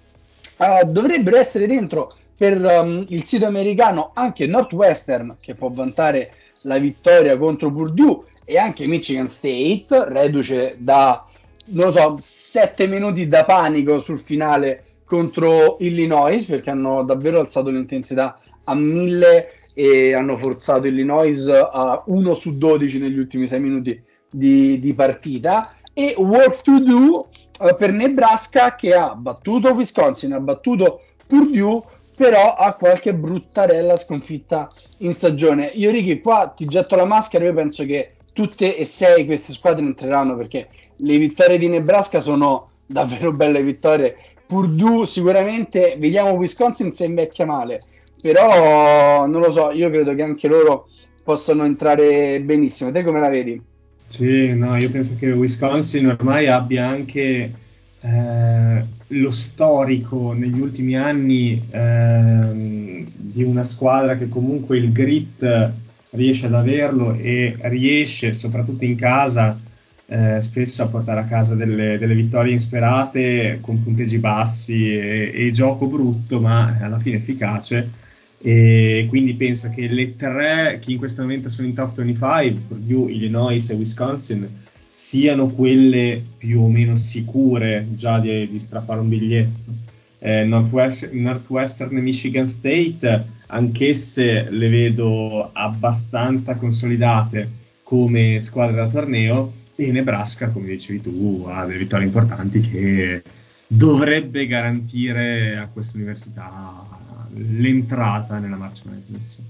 Uh, dovrebbero essere dentro per um, il sito americano anche Northwestern, che può vantare la vittoria contro Purdue, e anche Michigan State, reduce da, non so, sette minuti da panico sul finale contro Illinois perché hanno davvero alzato l'intensità a 1000 e hanno forzato Illinois a 1 su 12 negli ultimi 6 minuti di, di partita e Work to Do uh, per Nebraska che ha battuto Wisconsin, ha battuto Purdue però ha qualche bruttarella sconfitta in stagione. Io Ricky qua ti getto la maschera, io penso che tutte e sei queste squadre entreranno perché le vittorie di Nebraska sono davvero belle vittorie Purdue sicuramente, vediamo Wisconsin se invecchia male, però non lo so, io credo che anche loro possano entrare benissimo. Te come la vedi? Sì, no, io penso che Wisconsin ormai abbia anche eh, lo storico negli ultimi anni eh, di una squadra che comunque il grit riesce ad averlo e riesce, soprattutto in casa, eh, spesso a portare a casa delle, delle, vittorie insperate con punteggi bassi e, e, gioco brutto, ma alla fine efficace. E quindi penso che le tre che in questo momento sono in top 25, Purdue, Illinois e Wisconsin, siano quelle più o meno sicure già di, di strappare un biglietto. Eh, Northwest, Northwestern e Michigan State, anch'esse le vedo abbastanza consolidate come squadra da torneo, e Nebraska, come dicevi tu, ha delle vittorie importanti che dovrebbe garantire a questa università l'entrata nella March Madness.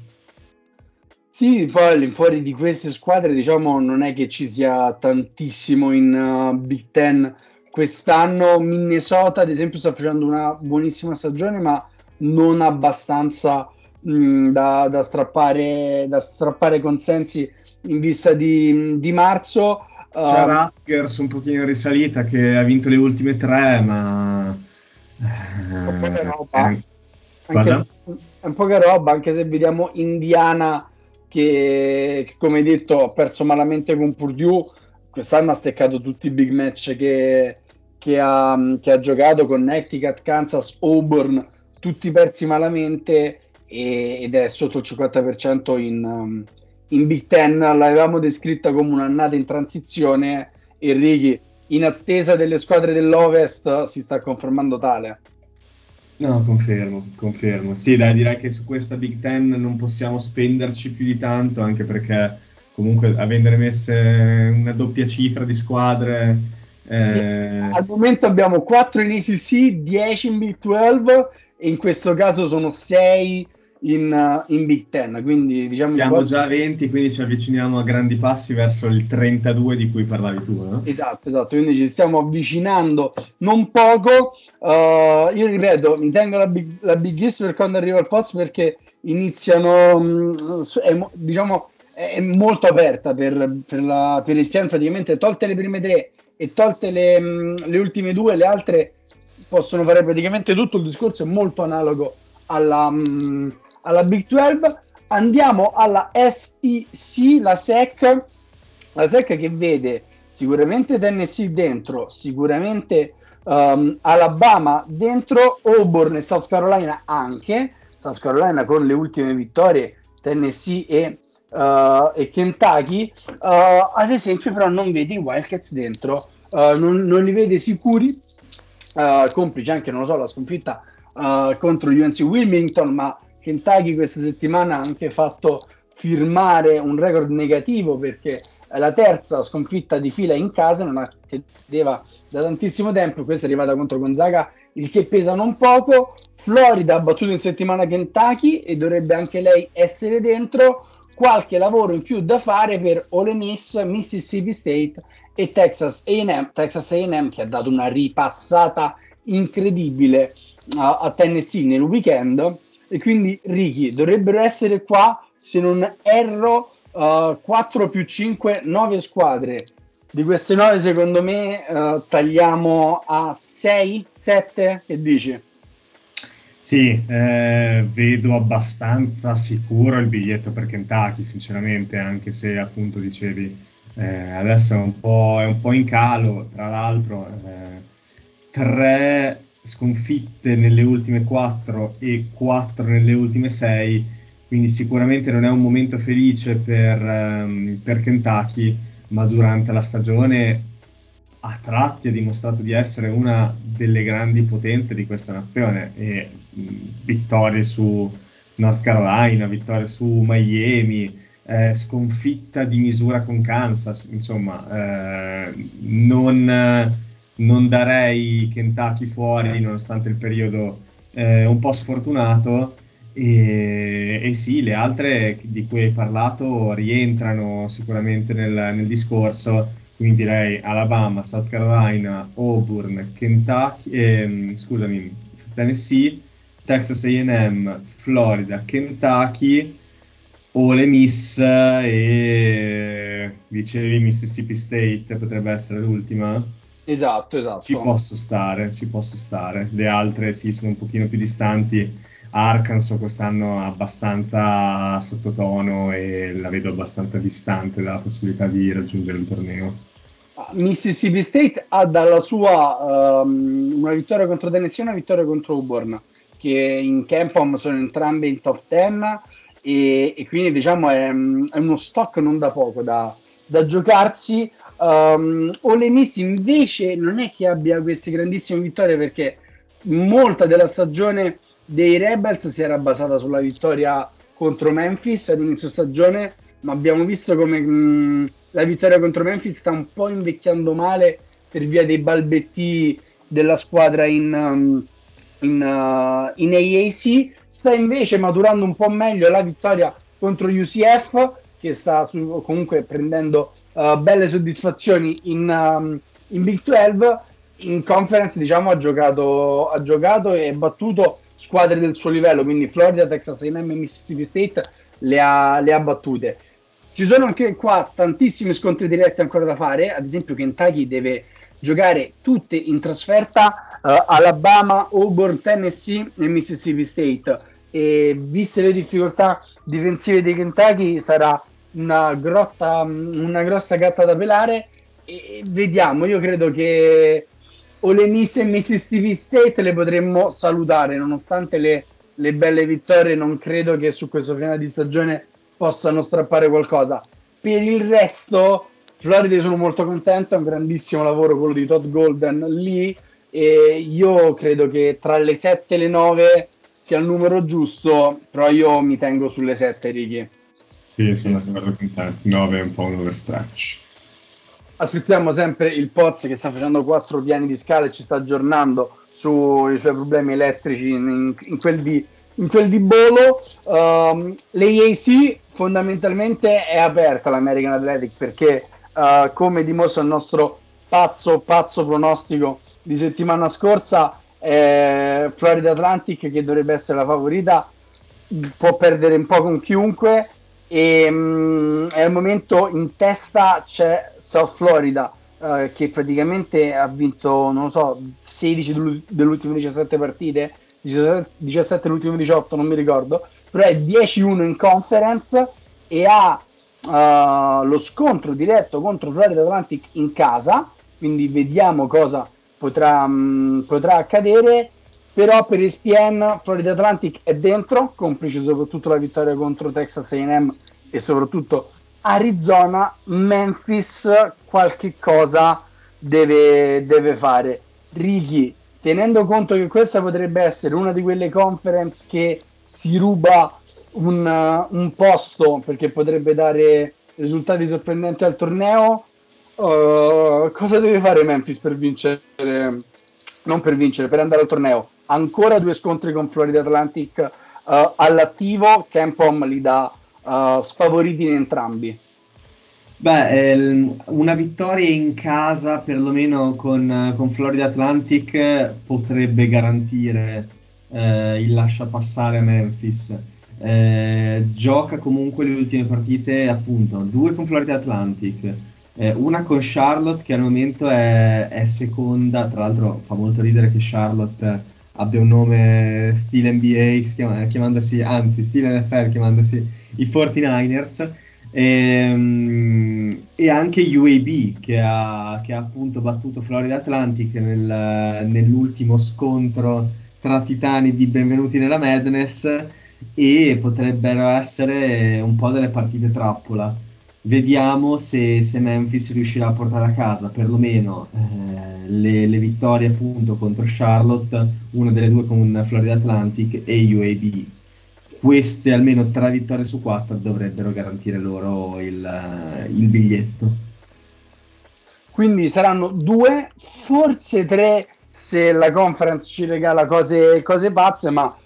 Sì, poi all'infuori di queste squadre, diciamo, non è che ci sia tantissimo in uh, Big Ten quest'anno. Minnesota, ad esempio, sta facendo una buonissima stagione, ma non abbastanza mh, da, da, strappare, da strappare consensi in vista di, di marzo. C'è um, Rutgers un pochino in risalita che ha vinto le ultime tre, ma... Un po' che roba. Eh, un po' che roba, anche se vediamo Indiana che, che, come detto ha perso malamente con Purdue, quest'anno ha steccato tutti i big match che, che, ha, che ha giocato con Connecticut, Kansas, Auburn, tutti persi malamente e, ed è sotto il 50% in, um, in Big Ten. L'avevamo descritta come un'annata in transizione e Ricky, in attesa delle squadre dell'Ovest, si sta confermando tale. No, confermo, confermo. Sì, dai, direi che su questa Big Ten non possiamo spenderci più di tanto, anche perché comunque avendone messe una doppia cifra di squadre... Eh... Sì, al momento abbiamo 4 in ACC, 10 in Big 12 e in questo caso sono 6 in, uh, in, Big Ten. Quindi diciamo siamo quasi... già a 20, quindi ci avviciniamo a grandi passi verso il 32 di cui parlavi tu. No? Esatto, esatto. Quindi ci stiamo avvicinando non poco. Uh, io ripeto, mi tengo la Big, la big East per quando arriva il Poz perché iniziano, um, è, diciamo, è molto aperta per, per, la, per l'Ispian. Praticamente tolte le prime tre e tolte le, um, le ultime due, le altre possono fare praticamente tutto. Il discorso è molto analogo alla. Um, alla Big 12. Andiamo alla SEC, la SEC, la SEC che vede sicuramente Tennessee dentro, sicuramente um, Alabama dentro, Auburn e South Carolina anche, South Carolina con le ultime vittorie, Tennessee e, uh, e Kentucky, uh, ad esempio però non vede i Wildcats dentro, uh, non, non, li vede sicuri, complice anche, non lo so, la sconfitta contro UNC Wilmington, ma Kentucky questa settimana ha anche fatto firmare un record negativo perché è la terza sconfitta di fila in casa, non accadeva da tantissimo tempo, questa è arrivata contro Gonzaga, il che pesa non poco. Florida ha battuto in settimana Kentucky e dovrebbe anche lei essere dentro. Qualche lavoro in più da fare per Ole Miss, Mississippi State e Texas A&M, Texas A&M che ha dato una ripassata incredibile a, a Tennessee nel weekend e quindi Ricky dovrebbero essere qua se non erro uh, 4 più 5 9 squadre di queste 9 secondo me uh, tagliamo a 6 7 che dici? Sì, eh, vedo abbastanza sicuro il biglietto per Kentucky, sinceramente, anche se appunto dicevi eh, adesso è un, è un, po', in calo, tra l'altro eh, tre sconfitte nelle ultime 4 e 4 nelle ultime 6, quindi sicuramente non è un momento felice per, um, per Kentucky, ma durante la stagione a tratti ha dimostrato di essere una delle grandi potenze di questa nazione e mh, vittorie su North Carolina, vittorie su Miami, eh, sconfitta di misura con Kansas, insomma, eh, non non darei Kentucky fuori nonostante il periodo eh, un po' sfortunato e, e, sì, le altre di cui hai parlato rientrano sicuramente nel, nel discorso, quindi direi Alabama, South Carolina, Auburn, Kentucky, eh, scusami, Tennessee, Texas AM, Florida, Kentucky, Ole Miss e dicevi Mississippi State potrebbe essere l'ultima. Esatto, esatto. Ci posso stare, ci posso stare. Le altre sì, sono un pochino più distanti. Arkansas quest'anno abbastanza sottotono e la vedo abbastanza distante dalla possibilità di raggiungere il torneo. Ah, Mississippi State ha dalla sua um, una vittoria contro Tennessee e una vittoria contro Auburn, che in Campom sono entrambe in top 10 e, e quindi diciamo è, è, uno stock non da poco da, da giocarsi. Um, Ole Miss invece non è che abbia queste grandissime vittorie perché molta della stagione dei Rebels si era basata sulla vittoria contro Memphis ad inizio stagione, ma abbiamo visto come mh, la vittoria contro Memphis sta un po' invecchiando male per via dei balbetti della squadra in, um, in, uh, in AAC. Sta invece maturando un po' meglio la vittoria contro UCF che sta su, comunque prendendo uh, belle soddisfazioni in, um, in, Big 12. In conference, diciamo, ha giocato, ha giocato e battuto squadre del suo livello, quindi Florida, Texas A&M e Mississippi State le ha, le ha battute. ci sono anche qua tantissimi scontri diretti ancora da fare, ad esempio Kentucky deve giocare tutte in trasferta uh, Alabama, Auburn, Tennessee e Mississippi State e viste le difficoltà difensive di Kentucky sarà una, grotta, una grossa gatta da pelare e vediamo, io credo che Ole Miss e Mississippi State le potremmo salutare nonostante le, le belle vittorie non credo che su questo finale di stagione possano strappare qualcosa per il resto Florida sono molto contento, è un grandissimo lavoro quello di Todd Golden lì e io credo che tra le 7 e le 9 sia il numero giusto, però io mi tengo sulle 7 Ricky. Sì, sono d'accordo con te, 9 è un po' un overstretch. Aspettiamo sempre il Poz che sta facendo quattro piani di scala e ci sta aggiornando sui suoi problemi elettrici in, in quel di in quel di Bolo um, l'AAC fondamentalmente è aperta l'American Athletic perché uh, come dimostra il nostro pazzo pazzo pronostico di settimana scorsa eh, Florida Atlantic che dovrebbe essere la favorita può perdere un po' con chiunque e um, al momento in testa c'è South Florida uh, che praticamente ha vinto non so 16 delle ultime 17 partite 17, 17 l'ultimo 18 non mi ricordo però è 10-1 in conference e ha uh, lo scontro diretto contro Florida Atlantic in casa quindi vediamo cosa potrà, mh, potrà accadere però per ESPN Florida Atlantic è dentro complice soprattutto la vittoria contro Texas A&M e soprattutto Arizona Memphis qualche cosa deve, deve fare Ricky tenendo conto che questa potrebbe essere una di quelle conference che si ruba un, uh, un posto perché potrebbe dare risultati sorprendenti al torneo, uh, cosa deve fare Memphis per vincere? Non per vincere, per andare al torneo. Ancora due scontri con Florida Atlantic uh, all'attivo, Campom li dà uh, sfavoriti in entrambi. Beh, ehm, una vittoria in casa, perlomeno con, con Florida Atlantic, potrebbe garantire eh, il lascia passare a Memphis. Eh, gioca comunque le ultime partite, appunto, due con Florida Atlantic, eh, una con Charlotte che al momento è, è, seconda, tra l'altro fa molto ridere che Charlotte abbia un nome stile NBA, chiamandosi, anzi stile NFL, chiamandosi i 49ers. E, ehm, e, anche UAB che ha, che ha, appunto battuto Florida Atlantic nel, nell'ultimo scontro tra titani di Benvenuti nella Madness e potrebbero essere un po' delle partite trappola. Vediamo se, se Memphis riuscirà a portare a casa perlomeno eh, le, le, vittorie appunto contro Charlotte, una delle due con Florida Atlantic e UAB queste almeno tre vittorie su quattro dovrebbero garantire loro il, il biglietto. Quindi saranno due, forse tre se la conference ci regala cose, cose pazze, ma uh,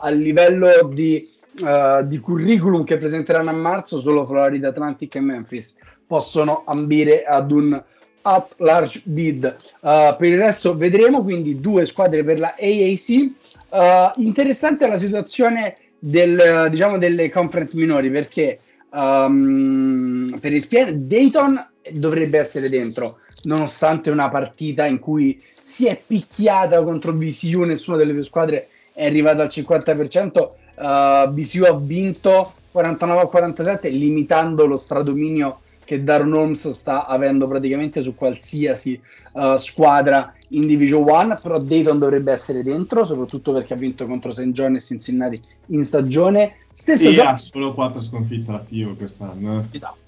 a livello di, uh, di, curriculum che presenteranno a marzo solo Florida Atlantic e Memphis possono ambire ad un at large bid. Uh, per il resto vedremo, quindi due squadre per la AAC. interessante la situazione del, diciamo, delle conference minori perché um, per ESPN Dayton dovrebbe essere dentro nonostante una partita in cui si è picchiata contro VCU nessuna delle due squadre è arrivata al 50% uh, VCU ha vinto 49 a 47 limitando lo stradominio che Daron Holmes sta avendo praticamente su qualsiasi uh, squadra in Division 1, però Dayton dovrebbe essere dentro, soprattutto perché ha vinto contro St. John e Cincinnati in stagione. Stessa e so- ha solo 4 sconfitte all'attivo quest'anno. Esatto,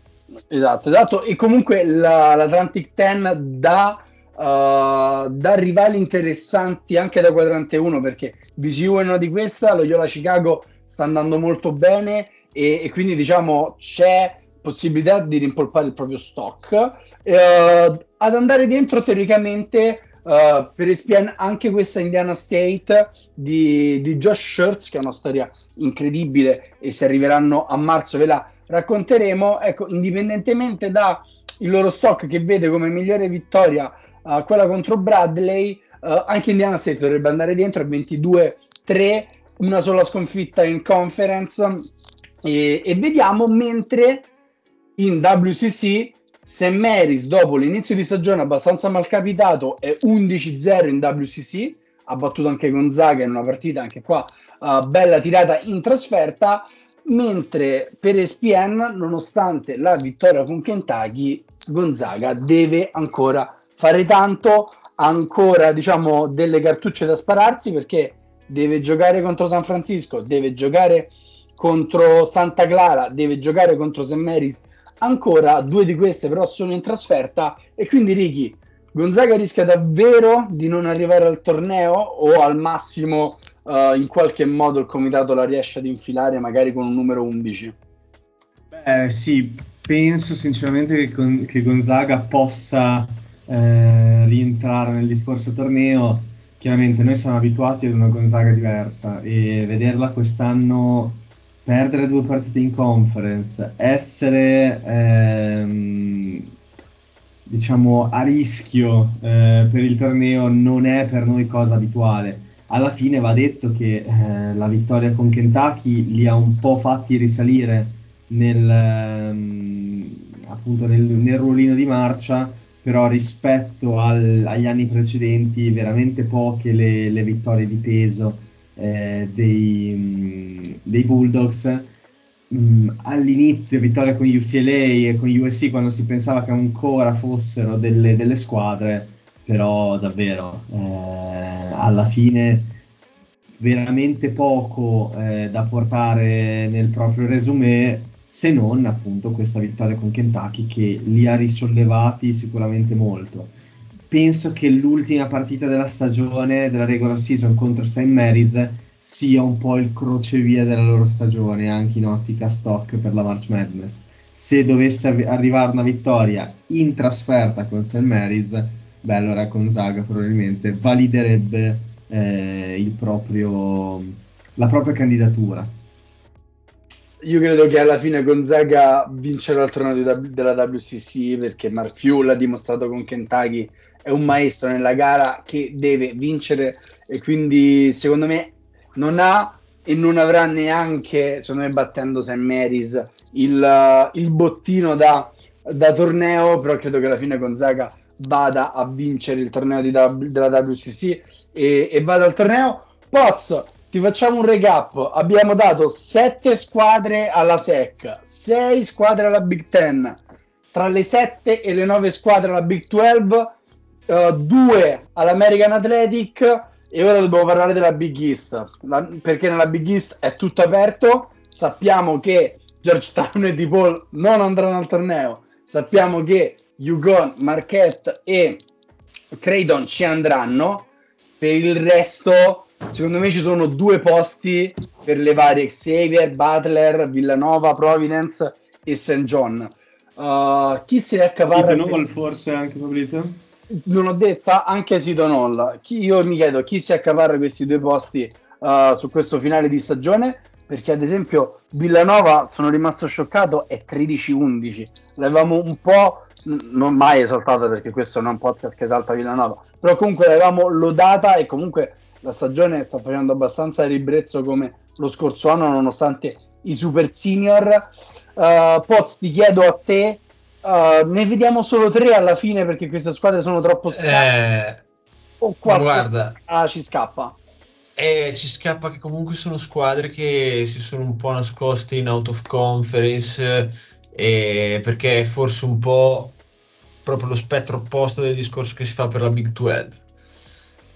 esatto, esatto. E comunque la, l'Atlantic 10 dà, uh, dà rivali interessanti anche da quadrante 1 perché VCU è una di queste, lo Yola Chicago sta andando molto bene e, e quindi diciamo c'è possibilità di rimpolpare il proprio stock. Eh, ad andare dentro teoricamente uh, per ESPN anche questa Indiana State di, di, Josh Shirts, che è una storia incredibile e se arriveranno a marzo ve la racconteremo. Ecco, indipendentemente dal loro stock che vede come migliore vittoria uh, quella contro Bradley, uh, anche Indiana State dovrebbe andare dentro a 22-3, una sola sconfitta in conference. E, e vediamo mentre in WCC St. Mary's dopo l'inizio di stagione abbastanza malcapitato è 11-0 in WCC ha battuto anche Gonzaga in una partita anche qua uh, bella tirata in trasferta mentre per ESPN nonostante la vittoria con Kentucky Gonzaga deve ancora fare tanto ha ancora diciamo delle cartucce da spararsi perché deve giocare contro San Francisco deve giocare contro Santa Clara deve giocare contro St. Mary's ancora due di queste però sono in trasferta e quindi Ricky Gonzaga rischia davvero di non arrivare al torneo o al massimo uh, in qualche modo il comitato la riesce ad infilare magari con un numero 11? Beh sì, penso sinceramente che, con, che Gonzaga possa eh, rientrare nel discorso torneo. Chiaramente noi siamo abituati ad una Gonzaga diversa e vederla quest'anno perdere due partite in conference, essere ehm, diciamo a rischio eh, per il torneo non è per noi cosa abituale. Alla fine va detto che eh, la vittoria con Kentucky li ha un po' fatti risalire nel, ehm, appunto nel, nel ruolino di marcia, però rispetto al, agli anni precedenti veramente poche le, le vittorie di peso eh, dei, mm, dei, Bulldogs. Mm, all'inizio vittoria con UCLA e con USC quando si pensava che ancora fossero delle, delle squadre, però davvero eh, alla fine veramente poco eh, da portare nel proprio resume se non appunto questa vittoria con Kentucky che li ha risollevati sicuramente molto penso che l'ultima partita della stagione della regular season contro St. Mary's sia un po' il crocevia della loro stagione, anche in ottica stock per la March Madness. Se dovesse arrivare una vittoria in trasferta con St. Mary's, beh, allora Gonzaga probabilmente validerebbe eh, proprio, la propria candidatura. Io credo che alla fine Gonzaga vincerà il torneo della WCC perché Mark Few l'ha dimostrato con Kentucky è un maestro nella gara che deve vincere e quindi secondo me non ha e non avrà neanche, secondo me battendo St. Mary's, il, il bottino da, da, torneo, però credo che alla fine Gonzaga vada a vincere il torneo di, della WCC e, e vada al torneo. Poz, ti facciamo un recap. Abbiamo dato 7 squadre alla SEC, 6 squadre alla Big Ten. Tra le 7 e le 9 squadre alla Big 12 uh, due all'American Athletic e ora dobbiamo parlare della Big East la, perché nella Big East è tutto aperto sappiamo che Georgetown e DePaul non andranno al torneo sappiamo che Yukon, Marquette e Creighton ci andranno per il resto secondo me ci sono due posti per le varie Xavier, Butler, Villanova, Providence e St. John uh, chi si è accaparra sì, forse anche Pablito? non ho detta anche Hall. Chi, io mi chiedo chi si accaparra questi due posti uh, su questo finale di stagione. Perché, ad esempio, Villanova sono rimasto scioccato, è 13-11. L'avevamo un po', non mai esaltata perché questo non è un podcast che esalta Villanova, però comunque l'avevamo lodata e comunque la stagione sta facendo abbastanza ribrezzo come lo scorso anno, nonostante i super senior. Uh, Poz, ti chiedo a te Uh, ne vediamo solo tre alla fine perché queste squadre sono troppo scarse. Eh, o quattro guarda, ah, ci scappa. Eh, ci scappa che comunque sono squadre che si sono un po' nascoste in out of conference eh, perché è forse un po' proprio lo spettro opposto del discorso che si fa per la Big 12.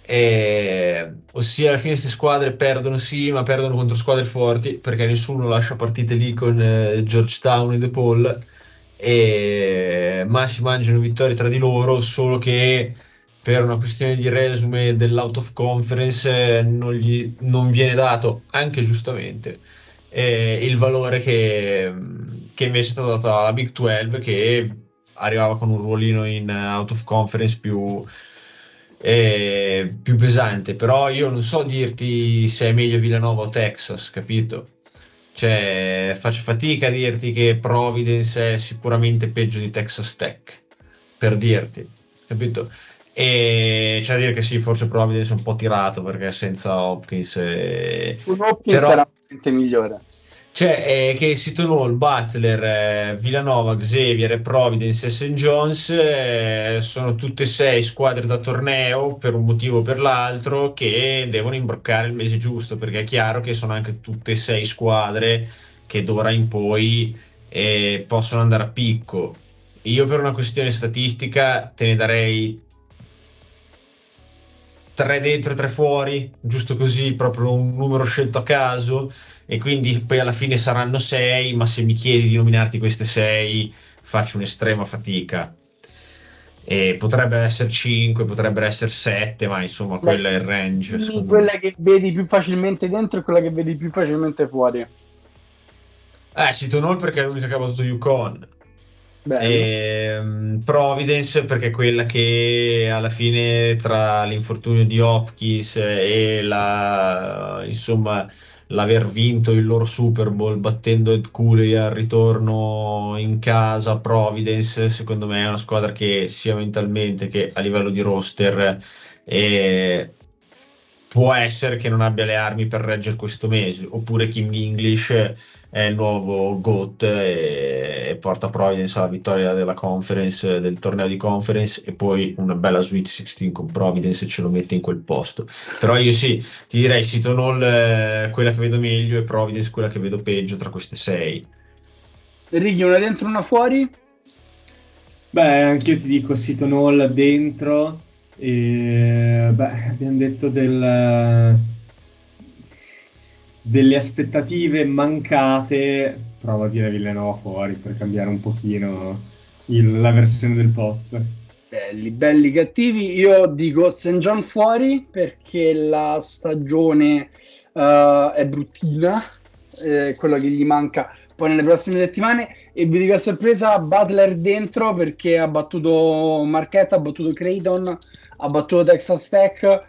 Eh, ossia alla fine queste squadre perdono sì ma perdono contro squadre forti perché nessuno lascia partite lì con eh, Georgetown e DePaul e ma si mangiano vittorie tra di loro, solo che per una questione di resume dell'out of conference non, gli, non viene dato, anche giustamente, eh, il valore che, che, invece è stato dato alla Big 12 che arrivava con un ruolino in out of conference più, eh, più pesante. Però io non so dirti se è meglio Villanova o Texas, capito? Cioè, faccio fatica a dirti che Providence è sicuramente peggio di Texas Tech, per dirti, capito? E c'è da dire che sì, forse Providence è un po' tirato perché senza Hopkins... E... Un Hopkins però... sarà veramente migliore. Cioè, eh, che Seton Hall, Butler, eh, Villanova, Xavier, Providence e St. John's eh, sono tutte e sei squadre da torneo per un motivo o per l'altro che devono imbroccare il mese giusto perché è chiaro che sono anche tutte e sei squadre che d'ora in poi eh, possono andare a picco. Io per una questione statistica te ne darei tre dentro e tre fuori, giusto così, proprio un numero scelto a caso e quindi poi alla fine saranno sei, ma se mi chiedi di nominarti queste sei faccio un'estrema fatica. E potrebbe essere 5, potrebbero essere 7, ma insomma, quello è il range. Quella me. che vedi più facilmente dentro e quella che vedi più facilmente fuori. Eh, Seton Hall perché è l'unica che ha battuto Yukon. E, um, Providence perché è quella che alla fine tra l'infortunio di Hopkins e la insomma l'aver vinto il loro Super Bowl battendo Ed Cooley al ritorno in casa Providence secondo me è una squadra che sia mentalmente che a livello di roster eh, può essere che non abbia le armi per reggere questo mese oppure King English è il nuovo GOAT e, e, porta Providence alla vittoria della conference, del torneo di conference e poi una bella Sweet 16 con Providence e ce lo mette in quel posto. Però io sì, ti direi Seton Hall eh, quella che vedo meglio e Providence quella che vedo peggio tra queste sei. Righi, una dentro, una fuori? Beh, anch'io ti dico Seton Hall dentro e beh, abbiamo detto del delle aspettative mancate, provo a dire Villanova fuori per cambiare un pochino il, la versione del pot. Belli, belli cattivi. Io dico St. John fuori perché la stagione uh, è bruttina, eh, quello che gli manca poi nelle prossime settimane. E vi dico a sorpresa Butler dentro perché ha battuto Marquette, ha battuto Creighton, ha battuto Texas Tech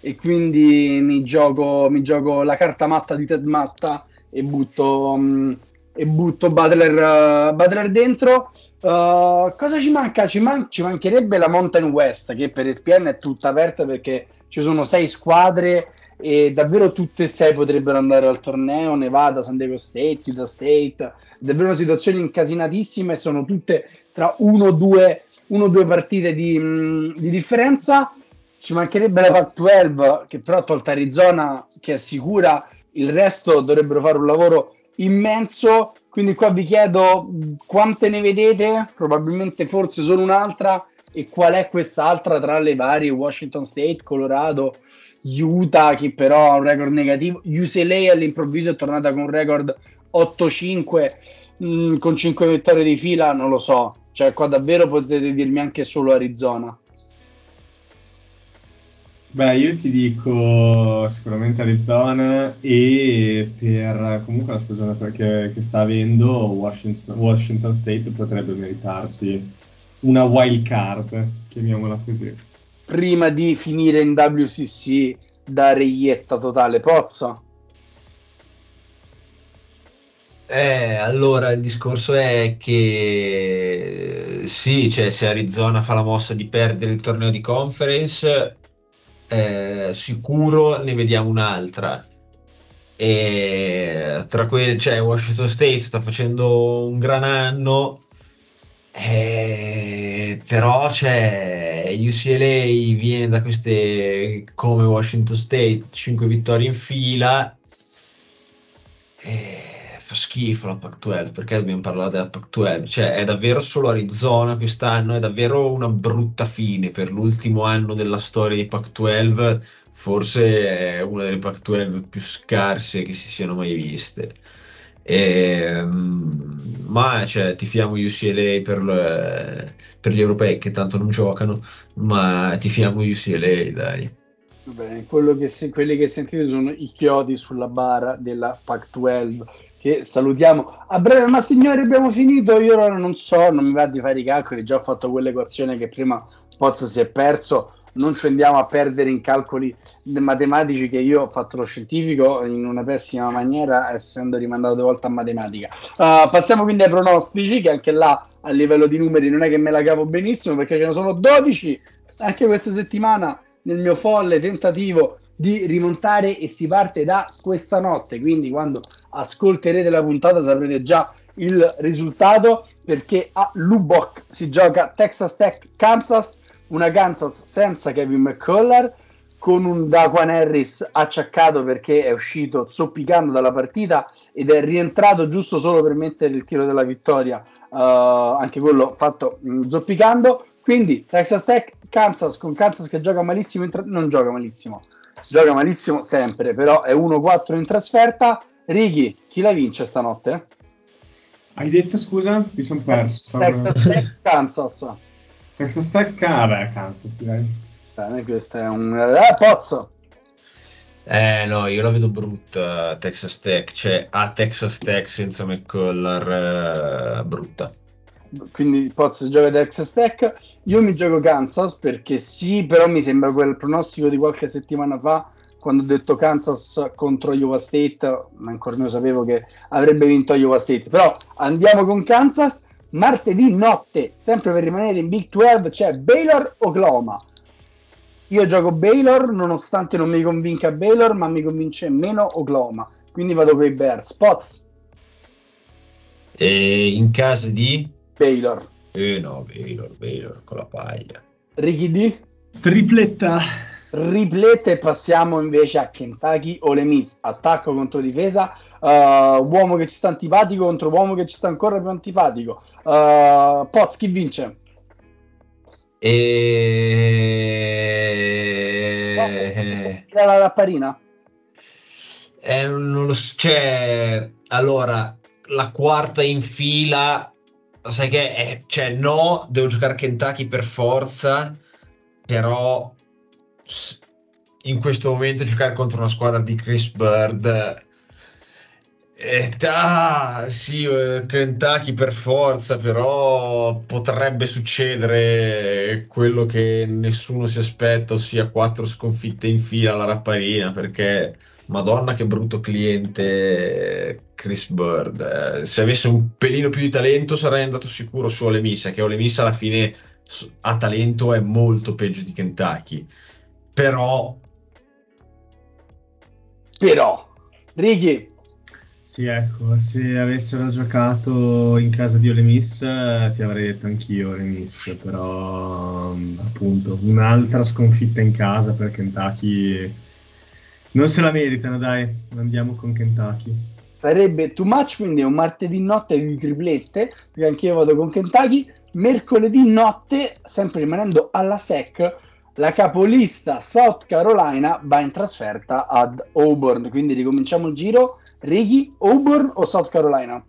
e quindi mi gioco, mi gioco la carta matta di Ted Matta e butto, um, e butto Butler, uh, Butler dentro. Uh, cosa ci manca? Ci, man- ci, mancherebbe la Mountain West che per ESPN è tutta aperta perché ci sono sei squadre e davvero tutte e sei potrebbero andare al torneo Nevada, San Diego State, Utah State davvero una situazione incasinatissima e sono tutte tra uno o due, uno, due partite di, mh, di differenza. Ci mancherebbe la Pac-12 che però tolta Arizona che assicura il resto dovrebbero fare un lavoro immenso. Quindi qua vi chiedo quante ne vedete? Probabilmente forse solo un'altra. E qual è quest'altra tra le varie? Washington State, Colorado Utah che però ha un record negativo. UCLA all'improvviso è tornata con un record 8-5 mh, mm, con 5 vittorie di fila non lo so cioè qua davvero potete dirmi anche solo Arizona Beh, io ti dico sicuramente Arizona e per comunque la stagione che, che sta avendo Washington, Washington, State potrebbe meritarsi una wild card, chiamiamola così. Prima di finire in WCC da reietta totale, Pozza? Eh, allora il discorso è che sì, cioè se Arizona fa la mossa di perdere il torneo di conference eh, sicuro ne vediamo un'altra. E tra quelle, cioè Washington State sta facendo un gran anno, eh, però c'è UCLA viene da queste come Washington State 5 vittorie in fila. Eh, fa schifo la Pac-12, perché dobbiamo parlare della Pac-12? Cioè, è davvero solo Arizona quest'anno, è davvero una brutta fine per l'ultimo anno della storia di Pac-12, forse è una delle Pac-12 più scarse che si siano mai viste. E, ehm, ma cioè, tifiamo UCLA per, per, gli europei che tanto non giocano, ma tifiamo UCLA, dai. Bene, che, quelli che sentite sono i chiodi sulla bara della Pac-12 che salutiamo a breve. Ma signori, abbiamo finito. Io ora non so, non mi va di fare i calcoli. Già ho fatto quell'equazione che prima Poz si è perso. Non ci andiamo a perdere in calcoli matematici che io ho fatto lo scientifico in una pessima maniera, essendo rimandato due volte a matematica. Uh, passiamo quindi ai pronostici, che anche là a livello di numeri non è che me la cavo benissimo perché ce ne sono 12 anche questa settimana nel mio folle tentativo di rimontare e si parte da questa notte, quindi quando ascolterete la puntata saprete già il risultato perché a Lubbock si gioca Texas Tech Kansas, una Kansas senza Kevin McCullar con un Daquan Harris acciaccato perché è uscito zoppicando dalla partita ed è rientrato giusto solo per mettere il tiro della vittoria, uh, anche quello fatto mh, zoppicando. Quindi Texas Tech, Kansas con Kansas che gioca malissimo, tra- non gioca malissimo, gioca malissimo sempre, però è 1-4 in trasferta. Righi, chi la vince stanotte? Hai detto scusa? Mi sono perso. Texas Tech, Kansas. Texas Tech, ah, beh, Kansas direi. Bene, questo è un eh, pozzo. Eh no, io la vedo brutta Texas Tech, cioè a Texas Tech senza McCullar eh, brutta. Quindi Pozzo gioca Texas Tech, io mi gioco Kansas perché sì, però mi sembra quel pronostico di qualche settimana fa quando ho detto Kansas contro Iowa State, ma ancora non sapevo che avrebbe vinto Iowa State, però andiamo con Kansas, martedì notte, sempre per rimanere in Big 12 c'è Baylor Oklahoma. Io gioco Baylor nonostante non mi convinca Baylor, ma mi convince meno Oklahoma. Quindi vado con i Bears. Spots. E in casa di? Baylor. Eh no, Baylor, Baylor con la paglia. Ricky D. Tripletta. Triplette e passiamo invece a Kentucky o le Miss. Attacco contro difesa. Uh, uomo che ci sta antipatico contro uomo che ci sta ancora più antipatico. Uh, Poz, chi vince? E... La rapparina? Eh, non lo so, cioè, allora, la quarta in fila, sai che è, cioè, no, devo giocare Kentucky per forza, però in questo momento giocare contro una squadra di Chris Bird eh, ah, sì, eh, Kentucky per forza, però potrebbe succedere quello che nessuno si aspetta, ossia quattro sconfitte in fila alla rapparina, perché Madonna che brutto cliente Chris Bird. Eh, se avesse un pelino più di talento sarei andato sicuro su Ole Miss, che Ole Miss alla fine a talento è molto peggio di Kentucky. Però... Però... Righi, sì, ecco, se avessero giocato in casa di Ole Miss ti avrei detto anch'io Ole Miss, però appunto un'altra sconfitta in casa per Kentucky non se la meritano, dai, andiamo con Kentucky. Sarebbe too much, quindi è un martedì notte di triplette, perché anch'io vado con Kentucky. Mercoledì notte, sempre rimanendo alla SEC, la capolista South Carolina va in trasferta ad Auburn, quindi ricominciamo il giro. Righi, Auburn o South Carolina?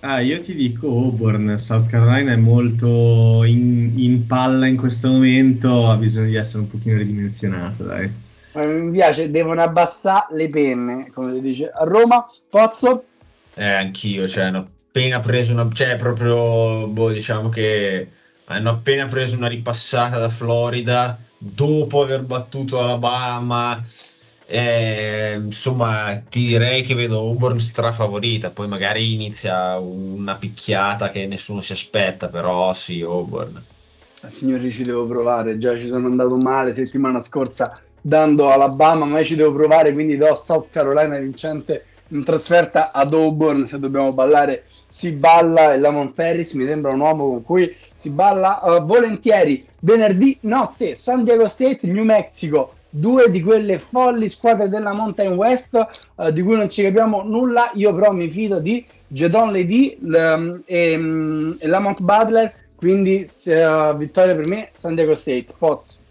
Ah, io ti dico Auburn, South Carolina è molto in, in palla in questo momento, ha bisogno di essere un pochino ridimensionato, dai. Ma mi piace, devono abbassare le penne, come si dice a Roma. Pozzo? Eh, anch'io, cioè, hanno appena preso una... cioè, proprio, boh, diciamo che hanno appena preso una ripassata da Florida dopo aver battuto Alabama. Eh, insomma, ti direi che vedo Auburn strafavorita. Poi magari inizia una picchiata che nessuno si aspetta, però sì, Auburn. Signori, ci devo provare. Già ci sono andato male settimana scorsa dando Alabama, ma ci devo provare. Quindi do South Carolina vincente in trasferta ad Auburn. Se dobbiamo ballare, si balla. E Lamont Ferris mi sembra un uomo con cui si balla uh, volentieri. Venerdì notte, San Diego State, New Mexico due di quelle folli squadre della Mountain West uh, di cui non ci capiamo nulla. Io però mi fido di Jedon Lady l- e, um, e Lamont Butler. Quindi uh, vittoria per me, San Diego State. Poz.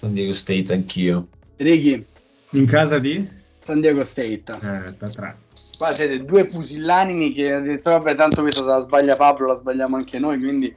San Diego State anch'io. Righi. In casa di? San Diego State. Eh, tre. Qua siete due pusillanimi che ha detto vabbè tanto questa se la sbaglia Pablo la sbagliamo anche noi quindi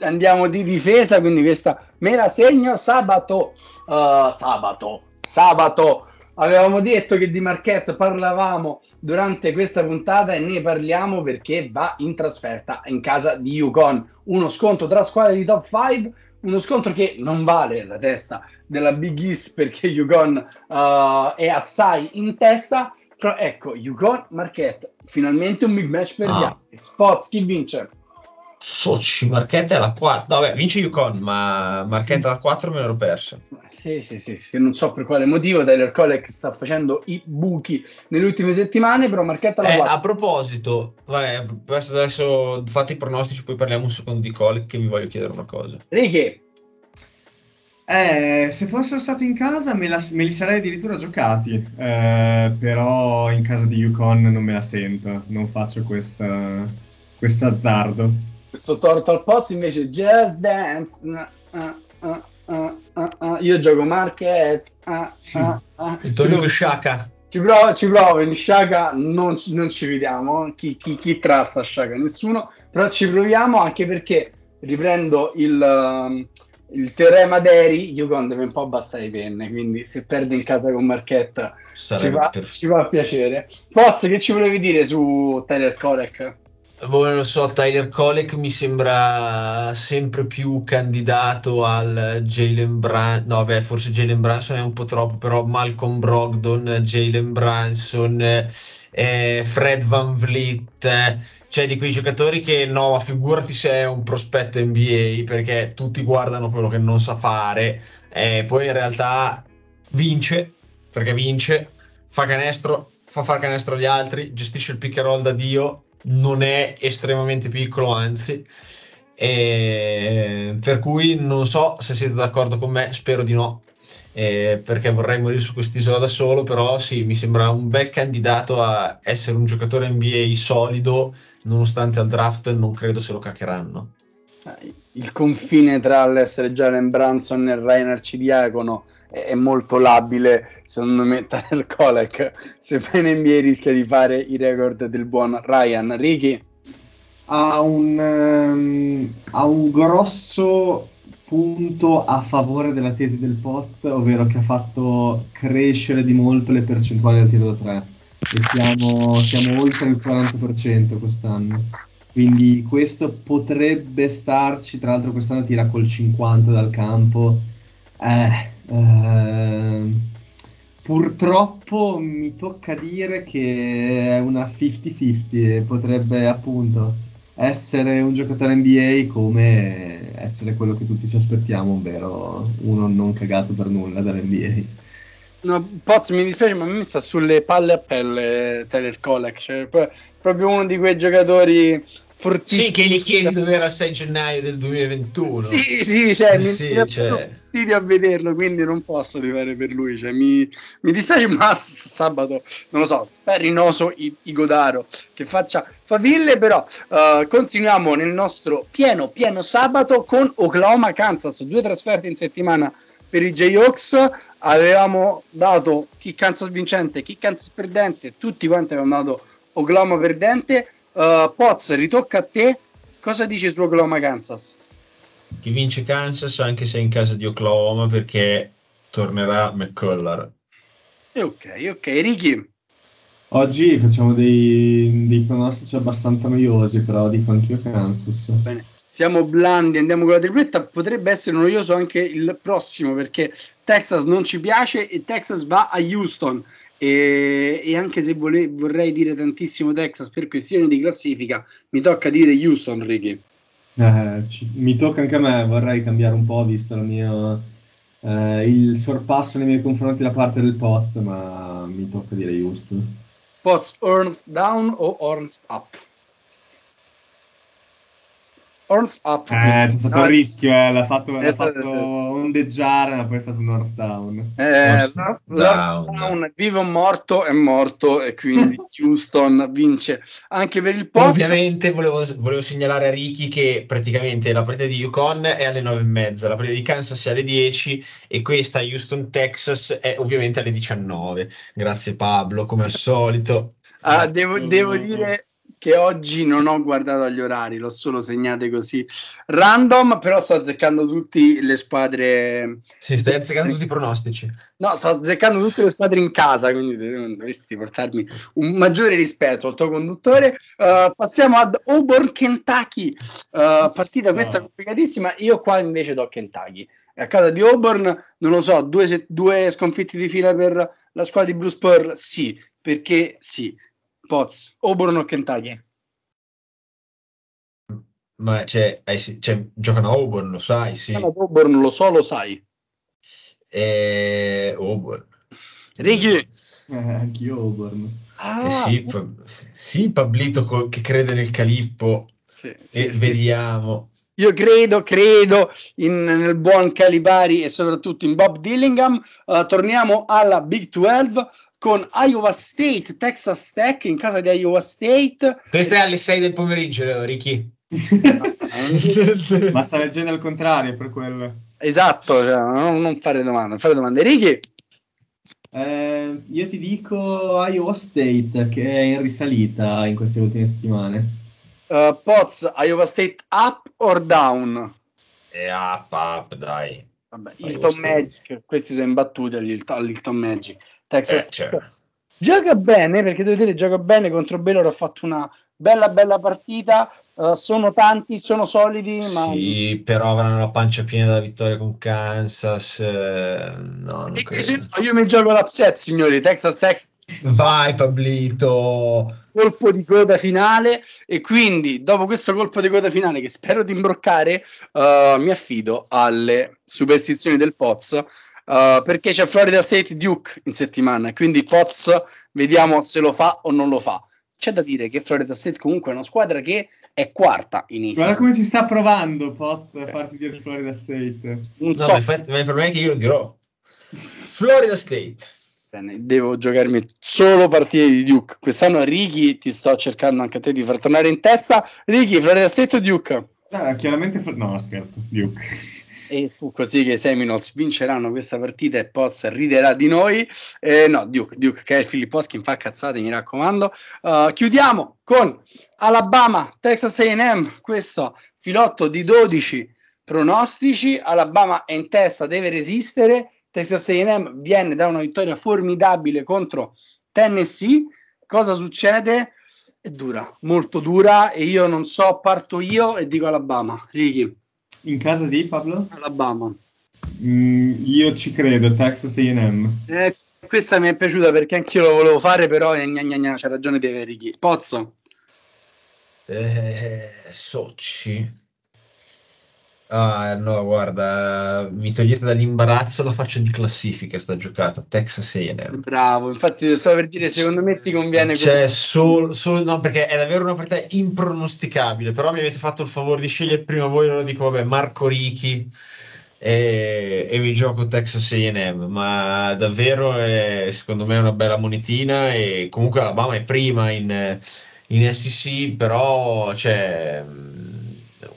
andiamo di difesa quindi questa me la segno sabato. Uh, sabato sabato. Avevamo detto che di Marquette parlavamo durante questa puntata e ne parliamo perché va in trasferta in casa di Yukon. Uno scontro tra squadre di top 5 uno scontro che non vale la testa della Big East perché Yukon uh, è assai in testa però ecco Yukon Marquette finalmente un big match per Ah. gli altri Spots chi vince? Soci, Marchetta è la 4. Vabbè, vince Yukon, ma Marchetta alla 4 me l'ero persa. Sì, sì, sì, sì, non so per quale motivo Tyler Colec sta facendo i buchi nelle ultime settimane, però Marchetta la Eh, 4. a proposito, vabbè, adesso, fate i pronostici, poi parliamo un secondo di Colec che vi voglio chiedere una cosa. Ricky, Eh, se fossero stati in casa me, la- me li sarei addirittura giocati, eh, però in casa di Yukon non me la sento, non faccio questa, questo azzardo. questo torto al pozzo invece Just Dance. ah, ah, ah. Io gioco Market. ah, ah, ah. Il Ci- Shaka. Ci provo, ci provo, in Sciaga non, ci- non ci vediamo, chi, chi, chi trasta Sciaga? Nessuno, però ci proviamo anche perché, riprendo il, um, il teorema d'Eri, Yukon deve un po' abbassare i penne, quindi se perde in casa con Marchetta ci fa, ci fa piacere. Poz, che ci volevi dire su Tyler Korek? Boh, non lo so, Tyler Kolek mi sembra sempre più candidato al Jalen Brunson, no beh, forse Jalen Brunson è un po' troppo, però Malcolm Brogdon, Jalen Brunson, eh, Fred Van Vliet, eh, cioè di quei giocatori che no, figurati se è un prospetto NBA, perché tutti guardano quello che non sa fare, e poi in realtà vince, perché vince, fa canestro, fa far canestro agli altri, gestisce il pick and roll da Dio, non è estremamente piccolo, anzi. Per cui non so se siete d'accordo con me, spero di no, eh, perché vorrei morire su quest'isola da solo, però sì, mi sembra un bel candidato a essere un giocatore NBA solido, nonostante al draft non credo se lo caccheranno. Eh, Il confine tra l'essere Jalen Branson e Ryan Arcidiacono è, è molto labile, secondo me Tyler Kolek, se fa in NBA rischia di fare i record del buon Ryan. Ricky? ha un, ehm, ha un grosso punto a favore della tesi del POT, ovvero che ha fatto crescere di molto le percentuali del tiro da tre. E siamo, siamo oltre il 40% quest'anno. Quindi questo potrebbe starci, tra l'altro quest'anno tira col 50 dal campo. Eh, ehm, purtroppo mi tocca dire che è una 50-50 e potrebbe appunto essere un giocatore NBA come essere quello che tutti ci aspettiamo, ovvero uno non cagato per nulla dall'NBA. No, Poz, mi dispiace, ma a me sta sulle palle a pelle Tyler Kolek, cioè, pro- proprio uno di quei giocatori fortissimi. Sì, che gli chiedi dove era il 6 gennaio del 2021. Sì, sì, cioè, mi, Sì, mi dà cioè. fastidio a vederlo, quindi non posso tifare per lui. Cioè, mi, mi dispiace, ma sabato, non lo so, sperrinoso I- Igodaro che faccia faville, però eh, continuiamo nel nostro pieno, pieno sabato con Oklahoma, Kansas, due trasferte in settimana per i Jayhawks. Avevamo dato chi Kansas vincente, chi Kansas perdente, tutti quanti avevamo dato Oklahoma perdente. Uh, Poz, ritocca a te. Cosa dici su Oklahoma, Kansas? Chi vince Kansas anche se è in casa di Oklahoma perché tornerà McCullar. E ok, ok, Ricky. Oggi facciamo dei, dei pronostici abbastanza noiosi, però dico anch'io Kansas. Bene, siamo blandi, andiamo con la tripletta. Potrebbe essere noioso anche il prossimo perché Texas non ci piace e Texas va a Houston. E, e anche se vole- vorrei dire tantissimo Texas per questioni di classifica, mi tocca dire Houston, Ricky. Eh, ci- mi tocca anche a me, vorrei cambiare un po' visto la mia, eh, il sorpasso nei miei confronti da parte del pot, ma mi tocca dire Houston. Pots Horns down o Horns up? Horns up. Eh, c'è stato No, il rischio, eh, l'ha fatto, l'ha è stato- fatto ondeggiare, ma poi è stato un horse down. Eh, Horns down. Down, vivo o morto è morto e quindi Houston vince anche per il pot. Ovviamente volevo, volevo segnalare a Ricky che praticamente la partita di Yukon è alle 9 e mezza, la partita di Kansas è alle 10 e questa Houston Texas è ovviamente alle 19. Grazie Pablo, come al solito. Ah, devo, devo dire che oggi non ho guardato gli orari, l'ho solo segnate così random, però sto azzeccando tutte le squadre. Si stai azzeccando tutti i pronostici. No, sto azzeccando tutte le squadre in casa, quindi dov- dovresti portarmi un maggiore rispetto al tuo conduttore. Uh, passiamo ad Auburn, Kentucky. Uh, partita questa complicatissima. Io qua invece do Kentucky. A casa di Auburn, non lo so, due, se- due sconfitti di fila per la squadra di Bruce Pearl? Sì, perché sì. Poz, Auburn o Kentucky? Ma cioè, hai- cioè, giocano a Auburn, lo sai, sì. Ma Auburn lo so, lo sai. E... Auburn. Ricky. Eh, anch'io Auburn. Ah, Eh sì, pa- sì, Pablito co- che crede nel Calippo sì, sì, e sì, sì. vediamo. Io credo, credo in- nel buon Calipari e soprattutto in Bob Dillingham. Uh, torniamo alla Big 12 con Iowa State, Texas Tech in casa di Iowa State. Questa è alle 6 del pomeriggio, Ricky. Ma sta leggendo al contrario per quello. Esatto, cioè, non, non fare domande, non fare domande. Ricky, Eh, io ti dico Iowa State che è in risalita in queste ultime settimane. uh, Poz, Iowa State up or down? E up, up, dai. Vabbè, Hilton. Magic, questi sono imbattuti all'Hilton, Magic. Texas Eh, cioè, Gioca bene perché devo dire gioca bene contro Baylor ha fatto una bella bella partita uh, sono tanti sono solidi ma sì, però avranno la pancia piena della vittoria con Kansas. eh, no, io mi gioco l'upset signori Texas Tech Vai, Pablito. colpo di coda finale e quindi dopo questo colpo di coda finale che spero di imbroccare uh, mi affido alle superstizioni del Poz uh, perché c'è Florida State Duke in settimana quindi Poz vediamo se lo fa o non lo fa c'è da dire che Florida State comunque è una squadra che è quarta in East Guarda come ci sta provando Pot a farti dire Florida State. non No, so ma, infatti- ma il problema è che io lo dirò. Florida State. bene, devo giocarmi solo partite di Duke quest'anno Ricky ti sto cercando anche a te di far tornare in testa Ricky Florida State o Duke? Ah, chiaramente no, scherzo, Duke. E fu così che i Seminoles vinceranno questa partita e Poz riderà di noi. Eh, no, Duke, Duke che è il Filipposkin fa cazzate, mi raccomando. Uh, chiudiamo con Alabama, Texas AM, questo filotto di 12 pronostici. Alabama è in testa, deve resistere. Texas AM viene da una vittoria formidabile contro Tennessee. Cosa succede? È dura, molto dura e io non so, parto io e dico Alabama. Ricky, In casa di Pablo? Alabama. Mm, io ci credo, Texas A&M. Eh, questa mi è piaciuta perché anch'io lo volevo fare, però eh, gna gna gna, c'ha ragione De Ricky. Pozzo, Eh, Soci. Ah, no, guarda, mi togliete dall'imbarazzo, la faccio di classifica sta giocata. Texas A&M. bravo. Infatti, stavo per dire, secondo me ti conviene. Cioè, solo, solo- no, perché è davvero una partita impronosticabile. Però mi avete fatto il favore di scegliere prima voi. Allora dico, vabbè, Marco Ricchi e, e mi gioco Texas AM. Ma davvero, è, secondo me, è una bella monetina. E comunque Alabama è prima in, in SEC. Però, cioè,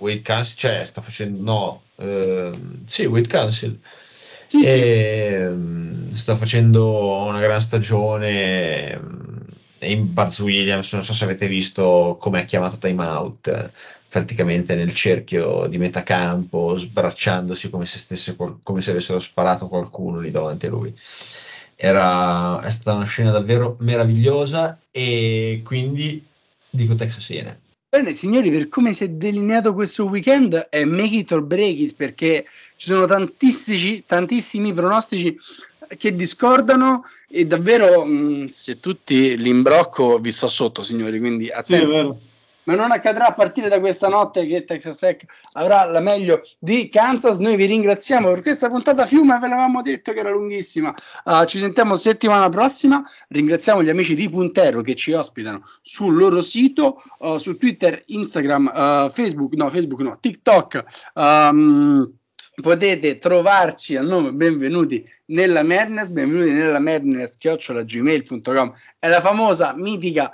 Wade Council, cioè, sta facendo, no, ehm, sì, Wade Council. Sì, sì. E, mh, sta facendo una gran stagione e in Buzz Williams non so se avete visto come ha chiamato timeout eh, praticamente nel cerchio di metà campo sbracciandosi come se, stesse come se avessero sparato qualcuno lì davanti a lui era è stata una scena davvero meravigliosa e quindi dico Texas A&M Bene, signori, per come si è delineato questo weekend è make it or break it perché ci sono tantissimi, tantissimi pronostici che discordano e davvero mh, se tutti l'imbrocco vi sto sotto, signori, quindi Sì, attenti. vero. Ma non accadrà a partire da questa notte che Texas Tech avrà la meglio di Kansas. Noi vi ringraziamo per questa puntata Fiume, ve l'avevamo detto che era lunghissima. Uh, ci sentiamo settimana prossima. Ringraziamo gli amici di Puntero che ci ospitano sul loro sito, uh, su Twitter, Instagram, uh, Facebook, no, Facebook no, TikTok. Um, potete trovarci al nome benvenuti nella Madness benvenuti nella Madness chiocciolagmail.com è la famosa mitica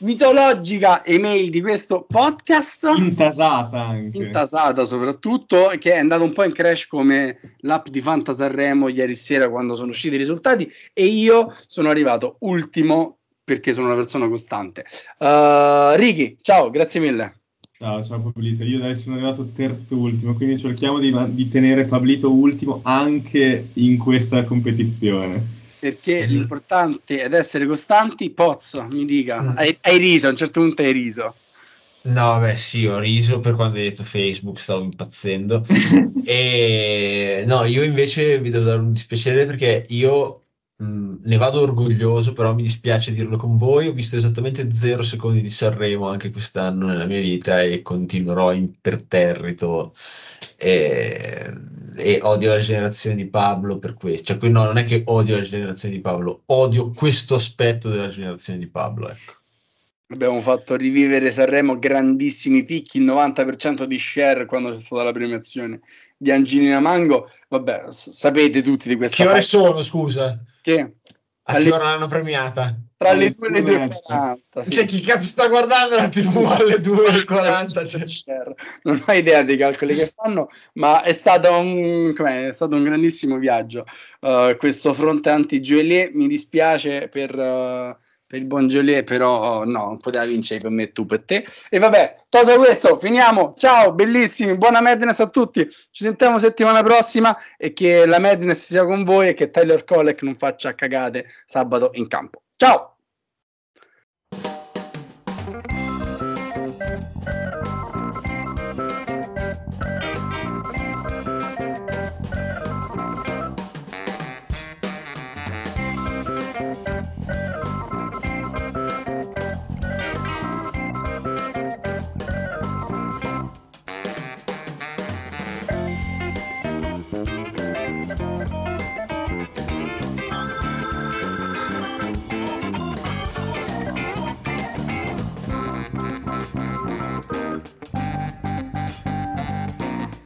mitologica email di questo podcast Intasata anche. intasata soprattutto che è andato un po' in crash come l'app di Fantasarremo ieri sera quando sono usciti i risultati e io sono arrivato ultimo perché sono una persona costante uh, Ricky ciao grazie mille Ciao, ciao Pablito. Io adesso sono arrivato terzo ultimo, quindi cerchiamo di, di tenere Pablito ultimo anche in questa competizione. Perché Mm. l'importante è essere costanti Pozzo mi dica Mm. hai, hai riso a un certo punto hai riso No, beh, sì, ho riso per quando hai detto Facebook, stavo impazzendo. E no, io invece vi devo dare un dispiacere perché io mh, ne vado orgoglioso, però mi dispiace dirlo con voi. Ho visto esattamente zero secondi di Sanremo anche quest'anno nella mia vita e continuerò imperterrito. E, e odio la generazione di Pablo per questo. Cioè, no, non è che odio la generazione di Pablo, odio questo aspetto della generazione di Pablo. Ecco. Abbiamo fatto rivivere Sanremo grandissimi picchi, il 90% di share quando c'è stata la premiazione di Angelina Mango. Vabbè, sapete tutti di questa Che ore fase. sono, scusa? Che? A Alle- che ora l'hanno premiata? Tra le Alle 2 e le 2.40. 2:40, sì. Cioè, chi cazzo sta guardando la TV alle 2.40? Cioè. Non ho idea dei calcoli che fanno, ma è stato un, è stato un grandissimo viaggio. Uh, questo fronte anti-Joelier mi dispiace per, uh, per il buon Joelier, però no, non poteva vincere per me tu per te. E vabbè, tolto questo, finiamo. Ciao, bellissimi, buona Madness a tutti. Ci sentiamo settimana prossima e che la Madness sia con voi e che Tyler Kolek non faccia cagate sabato in campo. Ciao!